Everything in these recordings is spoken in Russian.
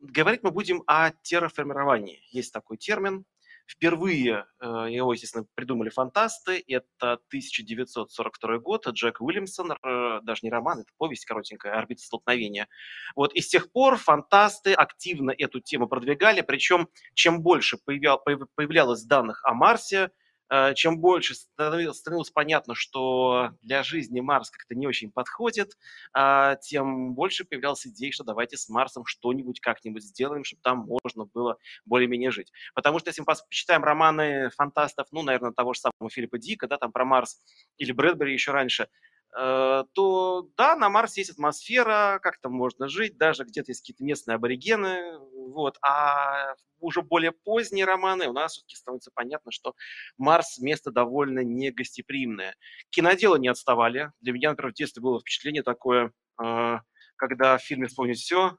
говорить мы будем о терраформировании. Есть такой термин. Впервые э, его, естественно, придумали фантасты. Это 1942 год. Джек Уильямсон, даже не роман, это повесть коротенькая, «Орбита столкновения». Вот, и с тех пор фантасты активно эту тему продвигали. Причем, чем больше появлялось данных о Марсе, чем больше становилось, понятно, что для жизни Марс как-то не очень подходит, а, тем больше появлялась идея, что давайте с Марсом что-нибудь как-нибудь сделаем, чтобы там можно было более-менее жить. Потому что если мы почитаем романы фантастов, ну, наверное, того же самого Филиппа Дика, да, там про Марс, или Брэдбери еще раньше, Э, то да, на Марсе есть атмосфера, как там можно жить, даже где-то есть какие-то местные аборигены, вот, а уже более поздние романы у нас все-таки становится понятно, что Марс место довольно негостеприимное. Киноделы не отставали. Для меня, например, в детстве было впечатление такое, э, когда в фильме «Вспомнить все»,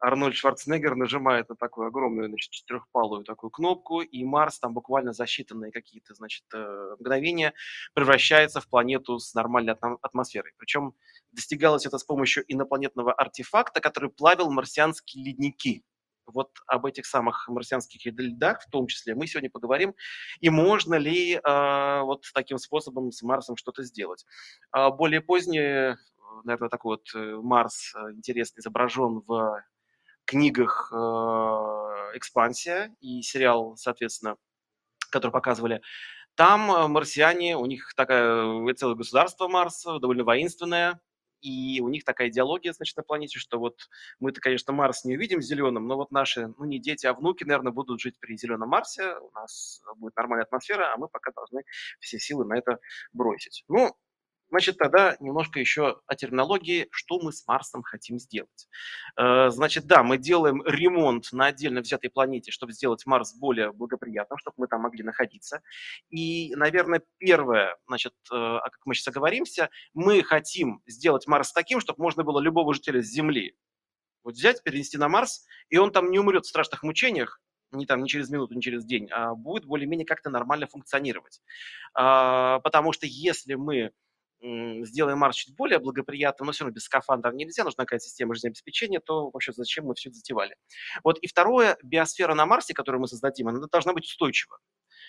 Арнольд Шварценеггер нажимает на такую огромную, значит, четырехпалую такую кнопку, и Марс там буквально за считанные какие-то, значит, э, мгновения превращается в планету с нормальной атмосферой. Причем достигалось это с помощью инопланетного артефакта, который плавил марсианские ледники. Вот об этих самых марсианских льдах в том числе мы сегодня поговорим. И можно ли э, вот таким способом с Марсом что-то сделать. А более позднее, наверное, такой вот э, Марс э, интересно изображен в книгах э, «Экспансия» и сериал, соответственно, который показывали, там э, марсиане, у них такая целое государство Марса, довольно воинственное, и у них такая идеология, значит, на планете, что вот мы-то, конечно, Марс не увидим зеленым, но вот наши, ну, не дети, а внуки, наверное, будут жить при зеленом Марсе, у нас будет нормальная атмосфера, а мы пока должны все силы на это бросить. Ну, Значит, тогда немножко еще о терминологии, что мы с Марсом хотим сделать. Э, значит, да, мы делаем ремонт на отдельно взятой планете, чтобы сделать Марс более благоприятным, чтобы мы там могли находиться. И, наверное, первое, значит, э, как мы сейчас оговоримся, мы хотим сделать Марс таким, чтобы можно было любого жителя Земли вот взять, перенести на Марс, и он там не умрет в страшных мучениях, не там не через минуту, не через день, а будет более-менее как-то нормально функционировать. А, потому что если мы сделаем Марс чуть более благоприятным, но все равно без скафандра нельзя, нужна какая-то система жизнеобеспечения, то вообще зачем мы все это затевали? Вот и второе, биосфера на Марсе, которую мы создадим, она должна быть устойчива.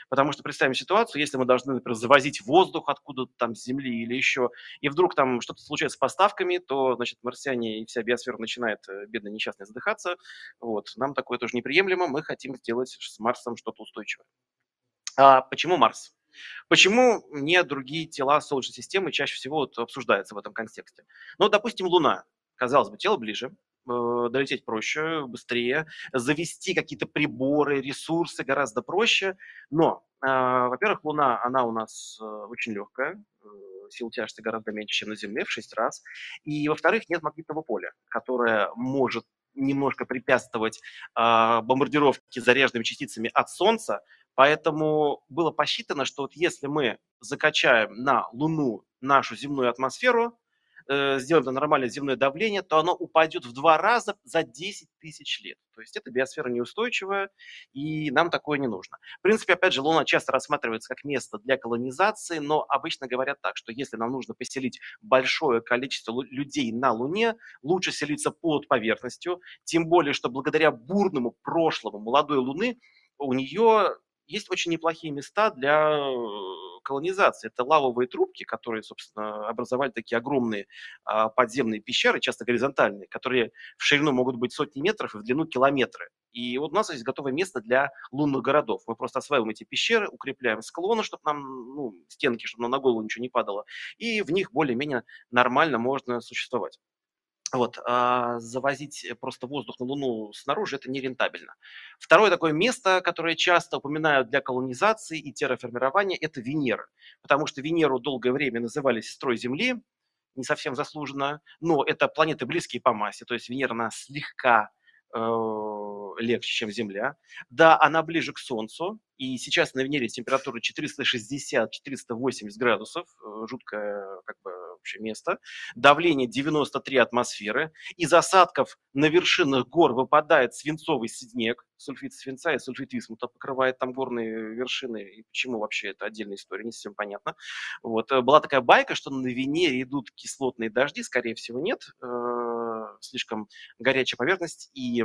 Потому что представим ситуацию, если мы должны, например, завозить воздух откуда-то там с Земли или еще, и вдруг там что-то случается с поставками, то, значит, марсиане и вся биосфера начинает, э, бедно несчастный, задыхаться. Вот. Нам такое тоже неприемлемо, мы хотим сделать с Марсом что-то устойчивое. А почему Марс? Почему не другие тела Солнечной системы чаще всего вот обсуждаются в этом контексте? Ну, допустим, Луна. Казалось бы, тело ближе, э, долететь проще, быстрее, завести какие-то приборы, ресурсы гораздо проще. Но, э, во-первых, Луна, она у нас э, очень легкая, сил тяжести гораздо меньше, чем на Земле, в 6 раз. И, во-вторых, нет магнитного поля, которое может немножко препятствовать э, бомбардировке заряженными частицами от Солнца, Поэтому было посчитано, что вот если мы закачаем на Луну нашу земную атмосферу, э, сделаем это нормальное земное давление, то оно упадет в два раза за 10 тысяч лет. То есть эта биосфера неустойчивая, и нам такое не нужно. В принципе, опять же, Луна часто рассматривается как место для колонизации, но обычно говорят так, что если нам нужно поселить большое количество людей на Луне, лучше селиться под поверхностью, тем более, что благодаря бурному прошлому молодой Луны у нее есть очень неплохие места для э, колонизации. Это лавовые трубки, которые, собственно, образовали такие огромные а, подземные пещеры, часто горизонтальные, которые в ширину могут быть сотни метров и в длину километры. И вот у нас есть готовое место для лунных городов. Мы просто осваиваем эти пещеры, укрепляем склоны, чтобы нам, ну, стенки, чтобы нам на голову ничего не падало, и в них более-менее нормально можно существовать. Вот, а завозить э, просто воздух на Луну снаружи – это нерентабельно. Второе такое место, которое часто упоминают для колонизации и терраформирования – это Венера. Потому что Венеру долгое время называли сестрой Земли, не совсем заслуженно, но это планеты близкие по массе, то есть Венера, она слегка э, легче, чем Земля. Да, она ближе к Солнцу, и сейчас на Венере температура 460-480 градусов, э, жуткое как бы вообще место. Давление 93 атмосферы. Из осадков на вершинах гор выпадает свинцовый снег, сульфид свинца и сульфид висмута покрывает там горные вершины. И почему вообще это отдельная история, не совсем понятно. Вот. Э, была такая байка, что на Венере идут кислотные дожди, скорее всего нет, э, слишком горячая поверхность, и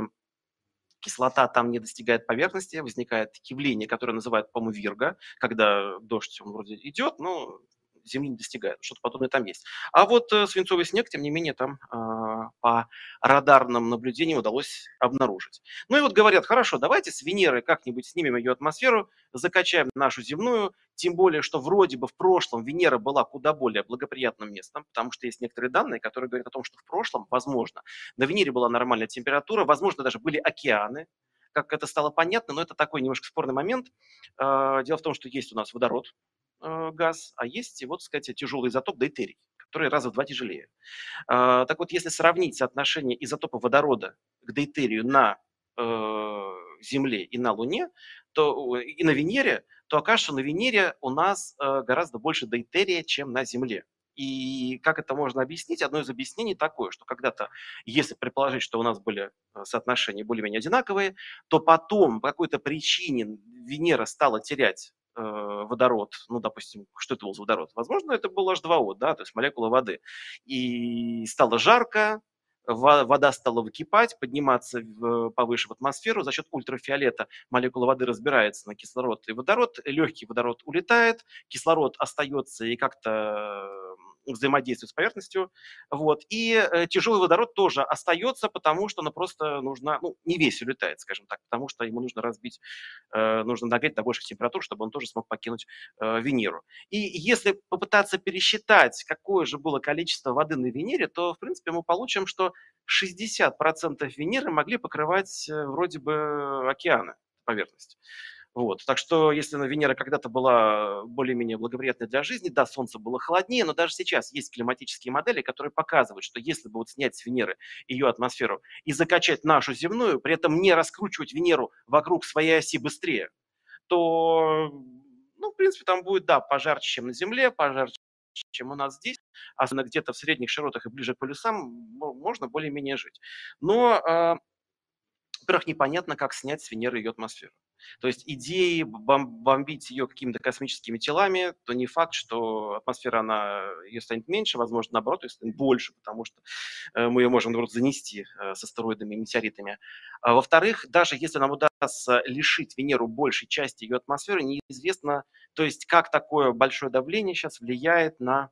кислота там не достигает поверхности, возникает явление, которое называют, по-моему, вирга, когда дождь, он вроде идет, но Земли не достигает. Что-то подобное там есть. А вот э, свинцовый снег, тем не менее, там э, по радарным наблюдениям удалось обнаружить. Ну и вот говорят, хорошо, давайте с Венеры как-нибудь снимем ее атмосферу, закачаем нашу земную, тем более, что вроде бы в прошлом Венера была куда более благоприятным местом, потому что есть некоторые данные, которые говорят о том, что в прошлом, возможно, на Венере была нормальная температура, возможно, даже были океаны, как это стало понятно, но это такой немножко спорный момент. Э, дело в том, что есть у нас водород, газ, а есть, вот, сказать, тяжелый изотоп дейтерий, который раза в два тяжелее. А, так вот, если сравнить соотношение изотопа водорода к дейтерию на э, Земле и на Луне, то и на Венере, то окажется, на Венере у нас э, гораздо больше дейтерия, чем на Земле. И как это можно объяснить? Одно из объяснений такое, что когда-то, если предположить, что у нас были соотношения более-менее одинаковые, то потом по какой-то причине Венера стала терять Э, водород, ну, допустим, что это был за водород? Возможно, это был H2O, да, то есть молекула воды. И стало жарко, вода стала выкипать, подниматься повыше в атмосферу. За счет ультрафиолета молекула воды разбирается на кислород и водород. Легкий водород улетает, кислород остается и как-то взаимодействует с поверхностью. Вот. И э, тяжелый водород тоже остается, потому что ну, просто нужно, ну, не весь улетает, скажем так, потому что ему нужно разбить, э, нужно нагреть до больших температур, чтобы он тоже смог покинуть э, Венеру. И если попытаться пересчитать, какое же было количество воды на Венере, то, в принципе, мы получим, что 60% Венеры могли покрывать вроде бы океаны, поверхность. Вот. Так что, если Венера когда-то была более-менее благоприятной для жизни, да, Солнце было холоднее, но даже сейчас есть климатические модели, которые показывают, что если бы вот снять с Венеры ее атмосферу и закачать нашу земную, при этом не раскручивать Венеру вокруг своей оси быстрее, то, ну, в принципе, там будет, да, пожарче, чем на Земле, пожарче, чем у нас здесь, особенно где-то в средних широтах и ближе к полюсам, можно более-менее жить. Но, э, во-первых, непонятно, как снять с Венеры ее атмосферу. То есть идеи бомбить ее какими-то космическими телами, то не факт, что атмосфера, она, ее станет меньше, возможно, наоборот, ее станет больше, потому что э, мы ее можем, наоборот, занести э, с астероидами и метеоритами. А во-вторых, даже если нам удастся лишить Венеру большей части ее атмосферы, неизвестно, то есть как такое большое давление сейчас влияет на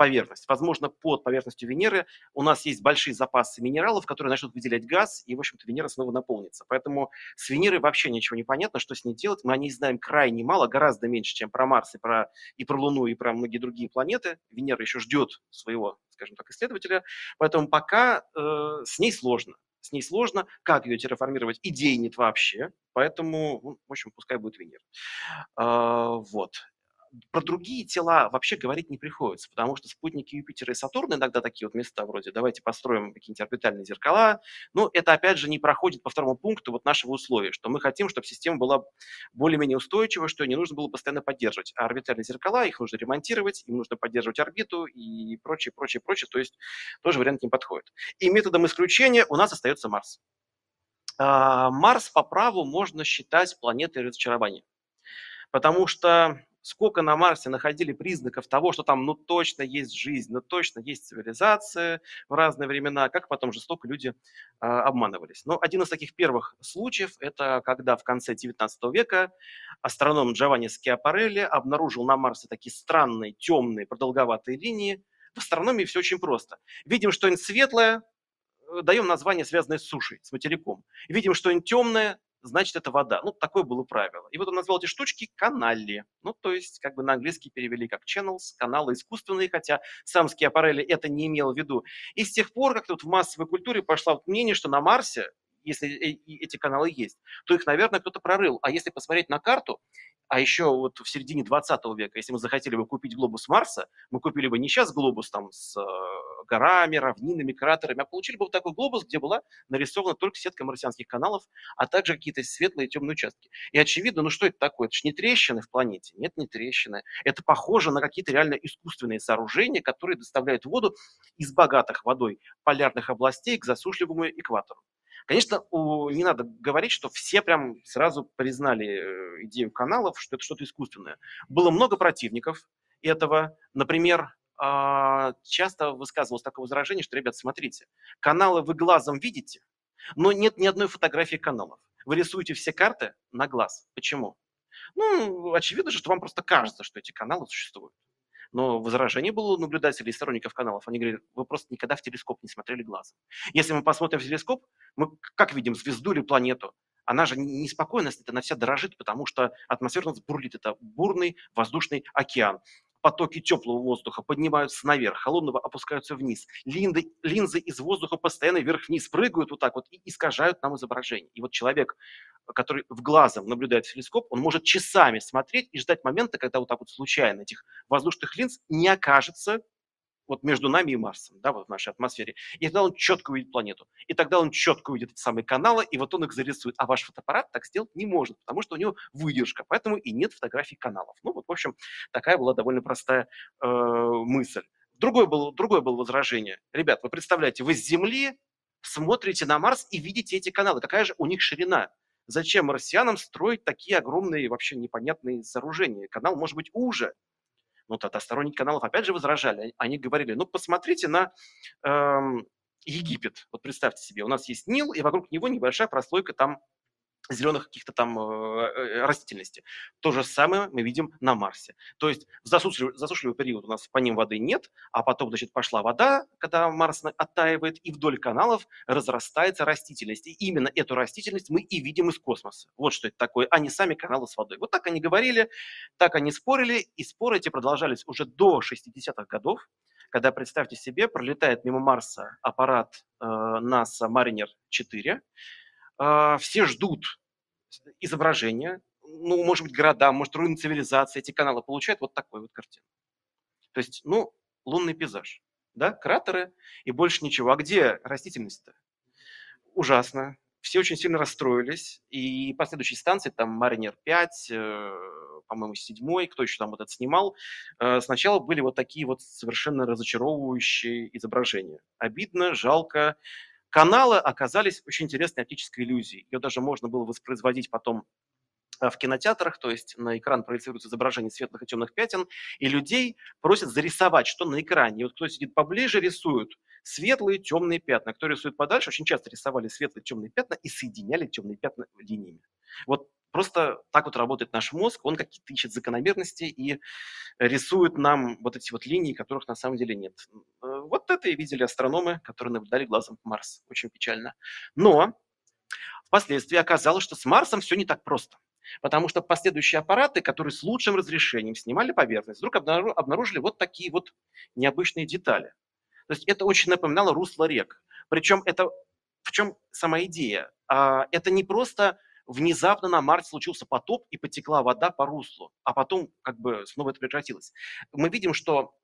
поверхность. Возможно, под поверхностью Венеры у нас есть большие запасы минералов, которые начнут выделять газ, и, в общем-то, Венера снова наполнится. Поэтому с Венерой вообще ничего не понятно, что с ней делать. Мы о ней знаем крайне мало, гораздо меньше, чем про Марс и про, и про Луну, и про многие другие планеты. Венера еще ждет своего, скажем так, исследователя. Поэтому пока э, с ней сложно с ней сложно, как ее терраформировать, идей нет вообще, поэтому, ну, в общем, пускай будет Венера. А, вот про другие тела вообще говорить не приходится, потому что спутники Юпитера и Сатурна иногда такие вот места вроде давайте построим какие-нибудь орбитальные зеркала, ну, это опять же не проходит по второму пункту вот нашего условия, что мы хотим, чтобы система была более-менее устойчивой, что не нужно было постоянно поддерживать. А орбитальные зеркала, их нужно ремонтировать, им нужно поддерживать орбиту и прочее, прочее, прочее, то есть тоже вариант не подходит. И методом исключения у нас остается Марс. А, Марс по праву можно считать планетой разочарования, потому что сколько на Марсе находили признаков того, что там ну точно есть жизнь, ну точно есть цивилизация в разные времена, как потом жестоко люди э, обманывались. Но один из таких первых случаев – это когда в конце 19 века астроном Джованни Скиапарелли обнаружил на Марсе такие странные, темные, продолговатые линии. В астрономии все очень просто. Видим что-нибудь светлое, э, даем название, связанное с сушей, с материком. Видим что-нибудь темное, значит, это вода. Ну, такое было правило. И вот он назвал эти штучки каналли. Ну, то есть, как бы на английский перевели как channels, каналы искусственные, хотя сам Скиапарелли это не имел в виду. И с тех пор, как тут в массовой культуре пошло вот мнение, что на Марсе если э, эти каналы есть, то их, наверное, кто-то прорыл. А если посмотреть на карту, а еще вот в середине 20 века, если мы захотели бы купить глобус Марса, мы купили бы не сейчас глобус там с э, горами, равнинами, кратерами, а получили бы вот такой глобус, где была нарисована только сетка марсианских каналов, а также какие-то светлые и темные участки. И очевидно, ну что это такое? Это же не трещины в планете. Нет, не трещины. Это похоже на какие-то реально искусственные сооружения, которые доставляют воду из богатых водой полярных областей к засушливому экватору. Конечно, не надо говорить, что все прям сразу признали э, идею каналов, что это что-то искусственное. Было много противников этого. Например, а, часто высказывалось такое возражение, что, ребят, смотрите, каналы вы глазом видите, Но нет ни одной фотографии каналов. Вы рисуете все карты на глаз. Почему? Ну, очевидно же, что вам просто кажется, что эти каналы существуют. Но возражение было у наблюдателей и сторонников каналов. Они говорили, вы просто никогда в телескоп не смотрели глазом. Если мы посмотрим в телескоп, мы как видим звезду или планету? Она же неспокойна, она вся дрожит, потому что атмосфера у нас бурлит. Это бурный воздушный океан потоки теплого воздуха поднимаются наверх, холодного опускаются вниз. Линзы, линзы из воздуха постоянно вверх-вниз прыгают вот так вот и искажают нам изображение. И вот человек, который в глазом наблюдает телескоп, он может часами смотреть и ждать момента, когда вот так вот случайно этих воздушных линз не окажется вот между нами и Марсом, да, вот в нашей атмосфере. И тогда он четко увидит планету. И тогда он четко увидит эти самые каналы, и вот он их зарисует. А ваш фотоаппарат так сделать не может, потому что у него выдержка, поэтому и нет фотографий каналов. Ну вот, в общем, такая была довольно простая э, мысль. Другое было, другое было возражение. Ребят, вы представляете, вы с Земли смотрите на Марс и видите эти каналы. Какая же у них ширина? Зачем марсианам строить такие огромные, вообще непонятные сооружения? Канал может быть уже ну, тогда сторонники каналов опять же возражали. Они говорили, ну, посмотрите на эм, Египет. Вот представьте себе, у нас есть Нил, и вокруг него небольшая прослойка там зеленых каких-то там э, э, растительности. То же самое мы видим на Марсе. То есть в засушливый, засушливый период у нас по ним воды нет, а потом, значит, пошла вода, когда Марс оттаивает, и вдоль каналов разрастается растительность. И именно эту растительность мы и видим из космоса. Вот что это такое, а не сами каналы с водой. Вот так они говорили, так они спорили, и споры эти продолжались уже до 60-х годов, когда, представьте себе, пролетает мимо Марса аппарат э, NASA Mariner 4, э, все ждут, изображения, ну, может быть, города, может, руины цивилизации, эти каналы получают вот такой вот картину. То есть, ну, лунный пейзаж, да, кратеры и больше ничего. А где растительность-то? Ужасно. Все очень сильно расстроились, и последующие станции, там Маринер 5, э, по-моему, 7, кто еще там вот это снимал, э, сначала были вот такие вот совершенно разочаровывающие изображения. Обидно, жалко, Каналы оказались очень интересной оптической иллюзией. Ее даже можно было воспроизводить потом э, в кинотеатрах, то есть на экран проецируется изображение светлых и темных пятен, и людей просят зарисовать, что на экране. И вот кто сидит поближе, рисуют светлые, темные пятна. Кто рисует подальше, очень часто рисовали светлые, темные пятна и соединяли темные пятна линиями. Вот Просто так вот работает наш мозг, он какие-то ищет закономерности и рисует нам вот эти вот линии, которых на самом деле нет. Вот это и видели астрономы, которые наблюдали глазом Марс. Очень печально. Но впоследствии оказалось, что с Марсом все не так просто. Потому что последующие аппараты, которые с лучшим разрешением снимали поверхность, вдруг обнаружили вот такие вот необычные детали. То есть это очень напоминало русло рек. Причем это в чем сама идея? А, это не просто внезапно на Марсе случился потоп и потекла вода по руслу, а потом как бы снова это прекратилось. Мы видим, что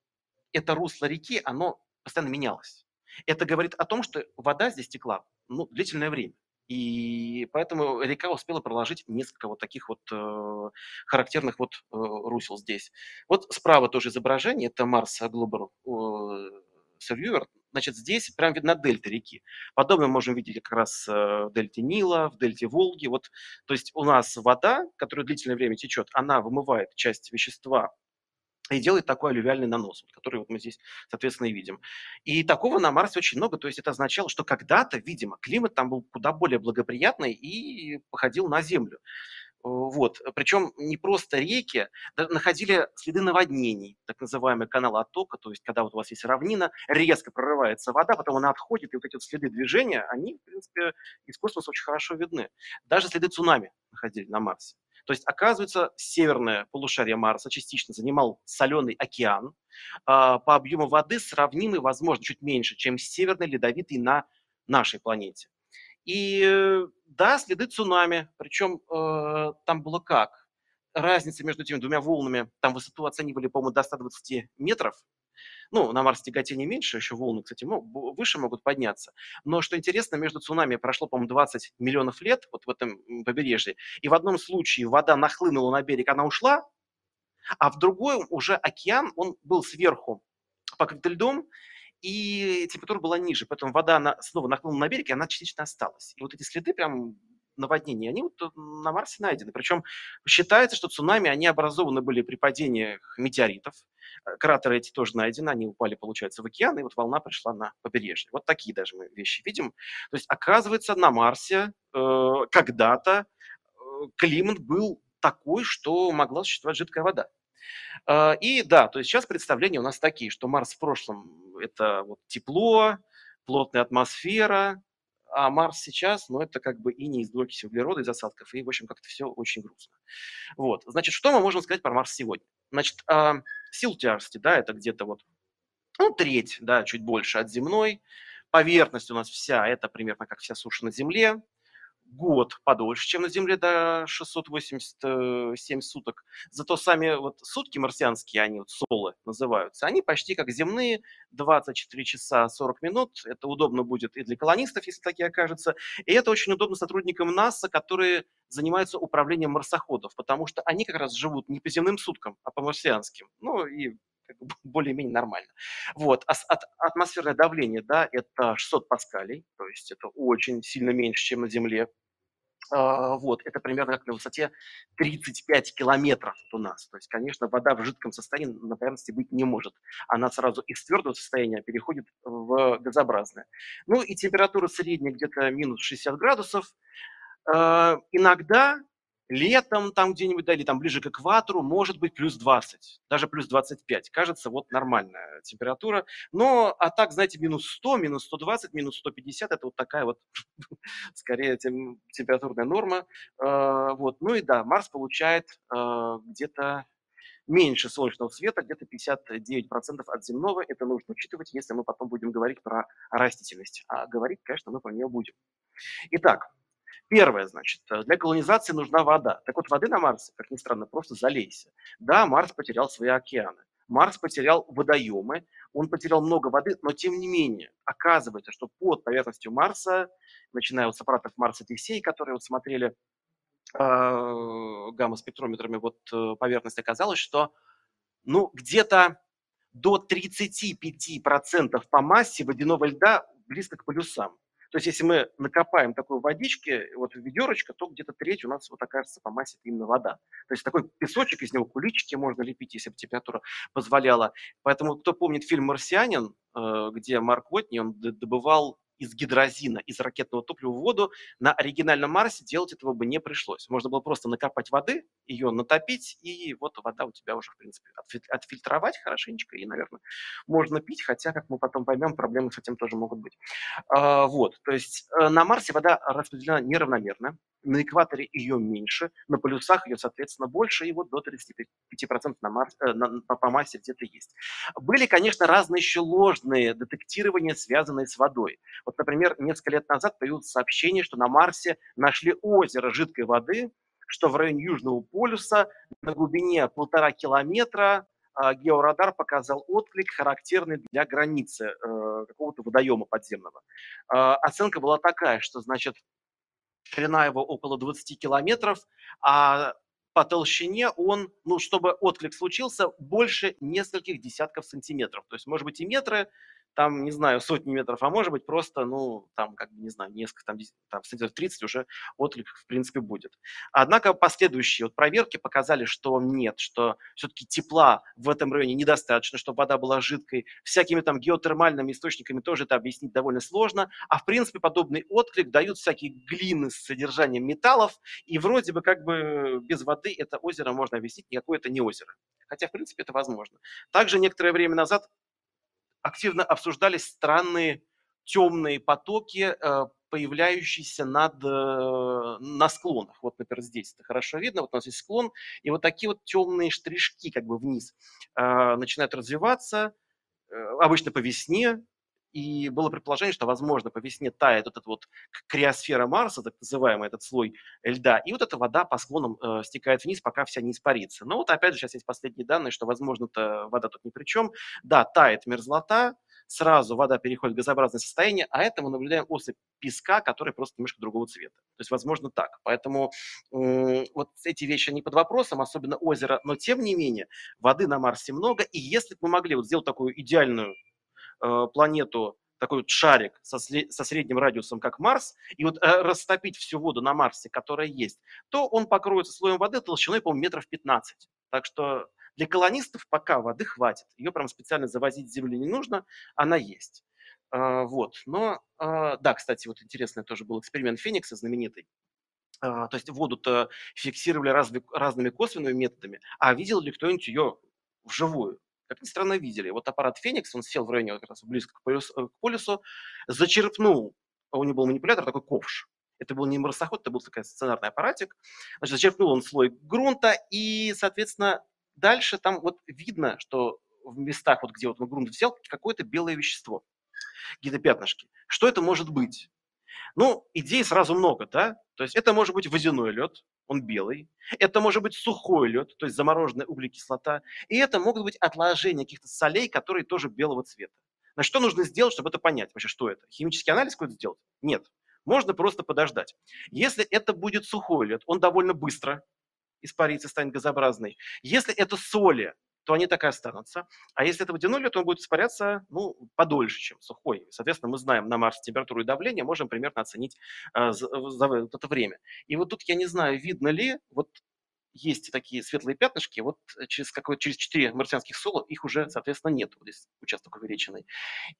это русло реки, оно постоянно менялось. Это говорит о том, что вода здесь текла ну, длительное время. И поэтому река успела проложить несколько вот таких вот э, характерных вот э, русел здесь. Вот справа тоже изображение, это Марс Global э, Surveyor, Значит, здесь прям видна дельта реки. Подобное можем видеть как раз э, в дельте Нила, в дельте Волги. Вот, то есть у нас вода, которая длительное время течет, она вымывает часть вещества и делает такой алювиальный нанос, который вот мы здесь, соответственно, и видим. И такого на Марсе очень много, то есть это означало, что когда-то, видимо, климат там был куда более благоприятный и походил на Землю. Вот. Причем не просто реки, находили следы наводнений, так называемый канал оттока, то есть когда вот у вас есть равнина, резко прорывается вода, потом она отходит, и вот эти вот следы движения, они, в принципе, из космоса очень хорошо видны. Даже следы цунами находили на Марсе. То есть, оказывается, северное полушарие Марса частично занимал соленый океан, а, по объему воды сравнимый, возможно, чуть меньше, чем северный ледовитый на нашей планете. И э, да, следы цунами, причем э, там было как? Разница между этими двумя волнами, там высоту оценивали, по-моему, до 120 метров. Ну, на Марсе тяготение меньше, еще волны, кстати, выше могут подняться. Но что интересно, между цунами прошло, по-моему, 20 миллионов лет вот в этом побережье. И в одном случае вода нахлынула на берег, она ушла, а в другом уже океан, он был сверху покрыт льдом, и температура была ниже, поэтому вода она снова нахлынула на берег, и она частично осталась. И вот эти следы прям наводнения, они вот на Марсе найдены. Причем считается, что цунами, они образованы были при падении метеоритов. Э, кратеры эти тоже найдены, они упали, получается, в океан, и вот волна пришла на побережье. Вот такие даже мы вещи видим. То есть, оказывается, на Марсе э, когда-то э, климат был такой, что могла существовать жидкая вода. Э, и да, то есть сейчас представления у нас такие, что Марс в прошлом – это вот тепло, плотная атмосфера, а Марс сейчас, ну, это как бы и не из двуокиси углерода, из осадков, и, в общем, как-то все очень грустно. Вот, значит, что мы можем сказать про Марс сегодня? Значит, э, сил тяжести, да, это где-то вот, ну, треть, да, чуть больше от земной, поверхность у нас вся, это примерно как вся суша на Земле, год подольше, чем на Земле, до 687 суток. Зато сами вот сутки марсианские, они вот солы называются, они почти как земные, 24 часа 40 минут. Это удобно будет и для колонистов, если такие окажутся. И это очень удобно сотрудникам НАСА, которые занимаются управлением марсоходов, потому что они как раз живут не по земным суткам, а по марсианским. Ну и более-менее нормально. Вот. А от, атмосферное давление, да, это 600 паскалей, то есть это очень сильно меньше, чем на Земле. А, вот, это примерно как на высоте 35 километров у нас. То есть, конечно, вода в жидком состоянии на поверхности быть не может. Она сразу из твердого состояния переходит в газообразное. Ну и температура средняя где-то минус 60 градусов. А, иногда Летом там где-нибудь, да, или там ближе к экватору, может быть плюс 20, даже плюс 25. Кажется, вот нормальная температура. Но, а так, знаете, минус 100, минус 120, минус 150, это вот такая вот, скорее, тем, температурная норма. Э, вот. Ну и да, Марс получает э, где-то меньше солнечного света, где-то 59% от земного. Это нужно учитывать, если мы потом будем говорить про растительность. А говорить, конечно, мы про нее будем. Итак, Первое, значит, э, для колонизации нужна вода. Так вот, воды на Марсе, как ни странно, просто залейся. Да, Марс потерял свои океаны. Марс потерял водоемы, он потерял много воды, но тем не менее, оказывается, что под поверхностью Марса, начиная от аппаратов Марса Тесей, которые вот смотрели э, гамма-спектрометрами вот э, поверхность, оказалось, что ну, где-то до 35% по массе водяного льда близко к полюсам. То есть если мы накопаем такой водички, вот в ведерочко, то где-то треть у нас вот окажется по массе именно вода. То есть такой песочек, из него куличики можно лепить, если бы температура позволяла. Поэтому кто помнит фильм «Марсианин», э, где Марк Уотни, он добывал из гидрозина, из ракетного топлива в воду, на оригинальном Марсе делать этого бы не пришлось. Можно было просто накопать воды, ее натопить, и вот вода у тебя уже, в принципе, отфильтровать хорошенечко, и, наверное, можно пить, хотя, как мы потом поймем, проблемы с этим тоже могут быть. А, вот, то есть э, на Марсе вода распределена неравномерно, на экваторе ее меньше, на полюсах ее, соответственно, больше, и вот до 35% на Марс, э, на, по, массе где-то есть. Были, конечно, разные еще ложные детектирования, связанные с водой. Вот, например, несколько лет назад появилось сообщение, что на Марсе нашли озеро жидкой воды, что в районе Южного полюса на глубине полтора километра а, георадар показал отклик, характерный для границы э, какого-то водоема подземного. Э, оценка была такая, что, значит, ширина его около 20 километров, а по толщине он, ну, чтобы отклик случился, больше нескольких десятков сантиметров. То есть, может быть, и метры, там, не знаю, сотни метров, а может быть просто, ну, там, как бы, не знаю, несколько, там, там сантиметров 30 уже отклик, в принципе, будет. Однако последующие вот проверки показали, что нет, что все-таки тепла в этом районе недостаточно, чтобы вода была жидкой. Всякими там геотермальными источниками тоже это объяснить довольно сложно. А в принципе подобный отклик дают всякие глины с содержанием металлов, и вроде бы как бы без воды это озеро можно объяснить, никакое это не озеро. Хотя, в принципе, это возможно. Также некоторое время назад активно обсуждались странные темные потоки, э, появляющиеся над, э, на склонах. Вот, например, здесь это хорошо видно. Вот у нас есть склон, и вот такие вот темные штришки как бы вниз э, начинают развиваться, обычно по весне, и было предположение, что, возможно, по весне тает вот эта вот криосфера Марса, так называемый этот слой льда, и вот эта вода по склонам э, стекает вниз, пока вся не испарится. Но вот опять же сейчас есть последние данные, что, возможно, -то вода тут ни при чем. Да, тает мерзлота, сразу вода переходит в газообразное состояние, а это мы наблюдаем осыпь песка, который просто немножко другого цвета. То есть, возможно, так. Поэтому э, вот эти вещи, они под вопросом, особенно озеро, но тем не менее, воды на Марсе много, и если бы мы могли вот сделать такую идеальную планету такой вот шарик со, со средним радиусом, как Марс, и вот э, растопить всю воду на Марсе, которая есть, то он покроется слоем воды толщиной, по-моему, метров 15. Так что для колонистов пока воды хватит. Ее прям специально завозить с Земли не нужно, она есть. А, вот. Но, да, кстати, вот интересный тоже был эксперимент Феникса знаменитый. То есть воду-то фиксировали разными косвенными методами, а видел ли кто-нибудь ее вживую? Как ни странно, видели. Вот аппарат Феникс, он сел в районе как раз близко к полюсу, к полюсу зачерпнул, у него был манипулятор, такой ковш, это был не марсоход, это был такой стационарный аппаратик. Значит, зачерпнул он слой грунта, и, соответственно, дальше там вот видно, что в местах, вот где вот он грунт взял, какое-то белое вещество, какие-то пятнышки. Что это может быть? Ну, идей сразу много, да? То есть это может быть водяной лед, он белый. Это может быть сухой лед, то есть замороженная углекислота. И это могут быть отложения каких-то солей, которые тоже белого цвета. Значит, что нужно сделать, чтобы это понять вообще, что это? Химический анализ какой-то сделать? Нет. Можно просто подождать. Если это будет сухой лед, он довольно быстро испарится, станет газообразный. Если это соли, то они так и останутся. А если это водяной лед, он будет испаряться ну, подольше, чем сухой. Соответственно, мы знаем на Марсе температуру и давление, можем примерно оценить э, за, за вот это время. И вот тут я не знаю, видно ли, вот есть такие светлые пятнышки, вот через, какое, через 4 марсианских соло их уже, соответственно, нет, вот здесь участок увеличенный.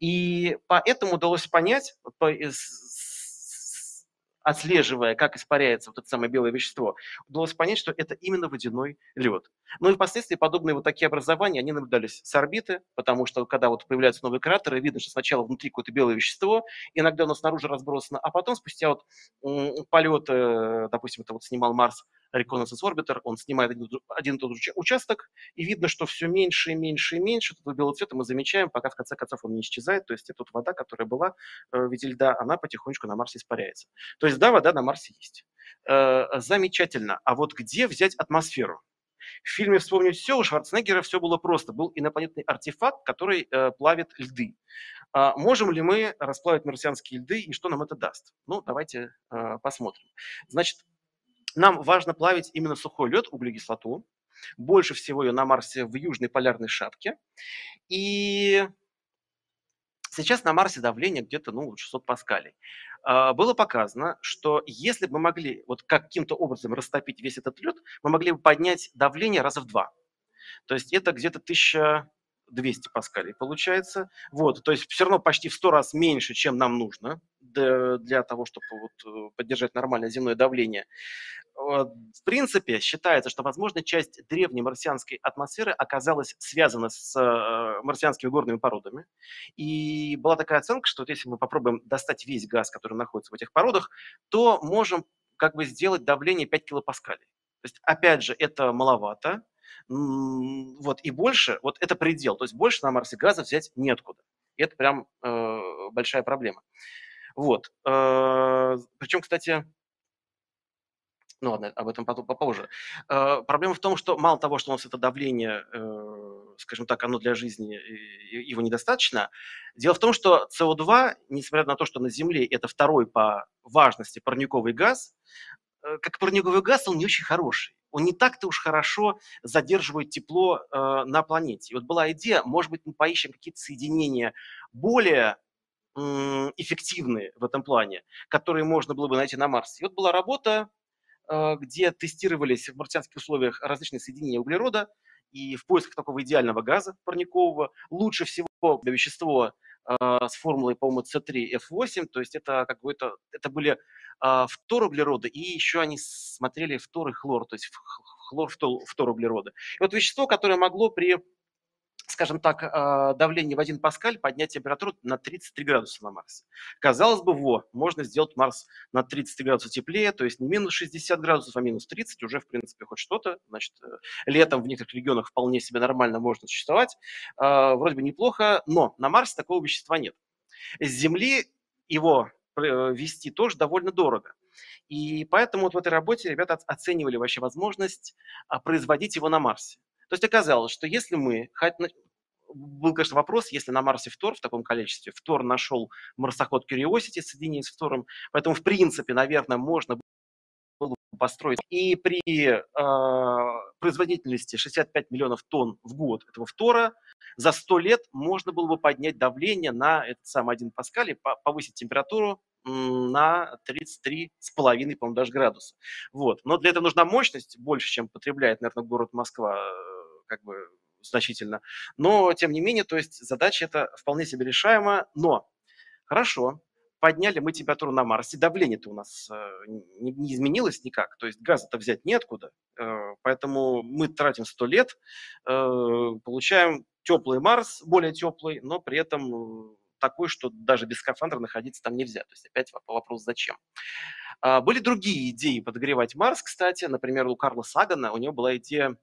И поэтому удалось понять, по, отслеживая, как испаряется вот это самое белое вещество, удалось понять, что это именно водяной лед. Ну и впоследствии подобные вот такие образования, они наблюдались с орбиты, потому что когда вот появляются новые кратеры, видно, что сначала внутри какое-то белое вещество, иногда оно снаружи разбросано, а потом спустя вот полет, э, допустим, это вот снимал Марс, Reconnaissance Orbiter, он снимает один, и тот же участок, и видно, что все меньше и меньше и меньше этого белого цвета мы замечаем, пока в конце концов он не исчезает, то есть эта вот вода, которая была э, в виде льда, она потихонечку на Марсе испаряется. То есть да, вода на Марсе есть. Э, замечательно. А вот где взять атмосферу? В фильме «Вспомнить все» у Шварценеггера все было просто. Был инопланетный артефакт, который э, плавит льды. А можем ли мы расплавить марсианские льды и что нам это даст? Ну, давайте э, посмотрим. Значит, нам важно плавить именно сухой лед, углекислоту. Больше всего ее на Марсе в южной полярной шапке. И сейчас на Марсе давление где-то ну, 600 паскалей. А, было показано, что если бы мы могли вот каким-то образом растопить весь этот лед, мы могли бы поднять давление раза в два. То есть это где-то 1200 паскалей получается. Вот, то есть все равно почти в 100 раз меньше, чем нам нужно для того, чтобы вот э, поддержать нормальное земное давление. В принципе, считается, что, возможно, часть древней марсианской атмосферы оказалась связана с э, марсианскими горными породами. И была такая оценка, что вот если мы попробуем достать весь газ, который находится в этих породах, то можем как бы сделать давление 5 килопаскалей. То есть, опять же, это маловато. Вот, и больше, вот это предел. То есть больше на Марсе газа взять неоткуда. И это прям э, большая проблема. Вот. Э, причем, кстати, ну ладно, об этом попозже. Э, проблема в том, что мало того, что у нас это давление, э, скажем так, оно для жизни, его недостаточно, дело в том, что СО2, несмотря на то, что на Земле это второй по важности парниковый газ, э, как парниковый газ он не очень хороший. Он не так-то уж хорошо задерживает тепло на планете. И вот была идея, может быть, мы поищем какие-то соединения более эффективные в этом плане, которые можно было бы найти на Марсе. И вот была работа где тестировались в марсианских условиях различные соединения углерода, и в поисках такого идеального газа парникового лучше всего вещество э, с формулой, по-моему, C3F8, то есть это какой-то, это были э, фторуглероды, и еще они смотрели фтор хлор, то есть хлор фторуглероды. И вот вещество, которое могло при скажем так, а, давление в 1 паскаль поднять температуру на 33 градуса на Марсе. Казалось бы, во, можно сделать Марс на 33 градуса теплее, то есть не минус 60 градусов, а минус 30, уже, в принципе, хоть что-то. Значит, э, летом в некоторых регионах вполне себе нормально можно существовать. А, вроде бы неплохо, но на Марсе такого вещества нет. С Земли его э, вести тоже довольно дорого. И поэтому вот в этой работе ребята оценивали вообще возможность а, производить его на Марсе. То есть оказалось, что если мы, был, конечно, вопрос, если на Марсе фтор в таком количестве, фтор нашел марсоход Curiosity, соединение с фтором, поэтому, в принципе, наверное, можно построить. И при э, производительности 65 миллионов тонн в год этого фтора за 100 лет можно было бы поднять давление на этот самый 1 паскаль и повысить температуру на 33,5, по-моему, даже градуса. Вот. Но для этого нужна мощность больше, чем потребляет, наверное, город Москва, как бы значительно. Но, тем не менее, то есть задача эта вполне себе решаема. Но хорошо, подняли мы температуру на Марсе, давление-то у нас э, не, не изменилось никак, то есть газа-то взять неоткуда, э, поэтому мы тратим 100 лет, э, получаем теплый Марс, более теплый, но при этом такой, что даже без скафандра находиться там нельзя. То есть опять вопрос зачем. А, были другие идеи подогревать Марс, кстати. Например, у Карла Сагана, у него была идея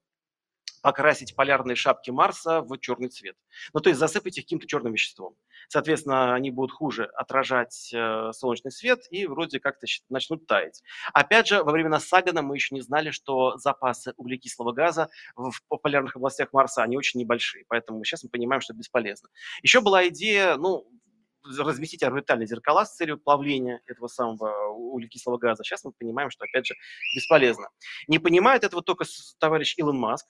покрасить полярные шапки Марса в черный цвет. Ну, то есть засыпать их каким-то черным веществом. Соответственно, они будут хуже отражать э, солнечный свет и вроде как-то начнут таять. Опять же, во времена Сагана мы еще не знали, что запасы углекислого газа в, в полярных областях Марса, они очень небольшие. Поэтому сейчас мы понимаем, что это бесполезно. Еще была идея, ну, разместить орбитальные зеркала с целью плавления этого самого углекислого газа. Сейчас мы понимаем, что, опять же, бесполезно. Не понимает этого только товарищ Илон Маск,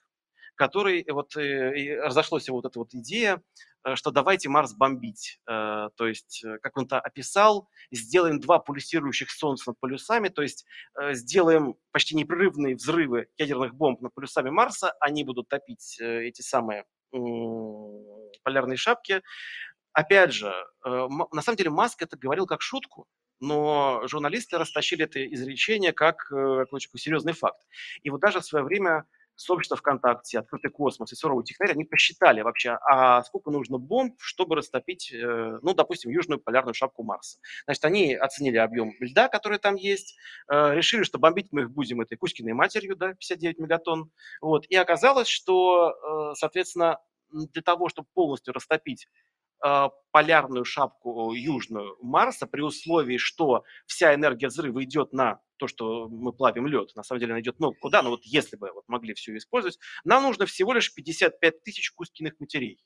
который вот э, разошлась вот эта вот идея, э, что давайте Марс бомбить. Э, то есть, как он это описал, сделаем два пульсирующих Солнца над полюсами, то есть сделаем почти непрерывные взрывы ядерных бомб над полюсами Марса, они будут топить эти самые полярные шапки. Опять же, на самом деле Маск это говорил как шутку, но журналисты растащили это изречение как какой-то серьезный факт. И вот даже в свое время сообщество ВКонтакте, Открытый космос и Суровый технарь, они посчитали вообще, а сколько нужно бомб, чтобы растопить, э, ну, допустим, южную полярную шапку Марса. Значит, они оценили объем льда, который там есть, э, решили, что бомбить мы их будем этой Кузькиной матерью, да, 59 мегатонн. Вот. И оказалось, что, э, соответственно, для того, чтобы полностью растопить полярную шапку южную Марса при условии, что вся энергия взрыва идет на то, что мы плавим лед. На самом деле она идет, ну, куда? Ну, вот если бы вот могли все использовать, нам нужно всего лишь 55 тысяч кускиных матерей.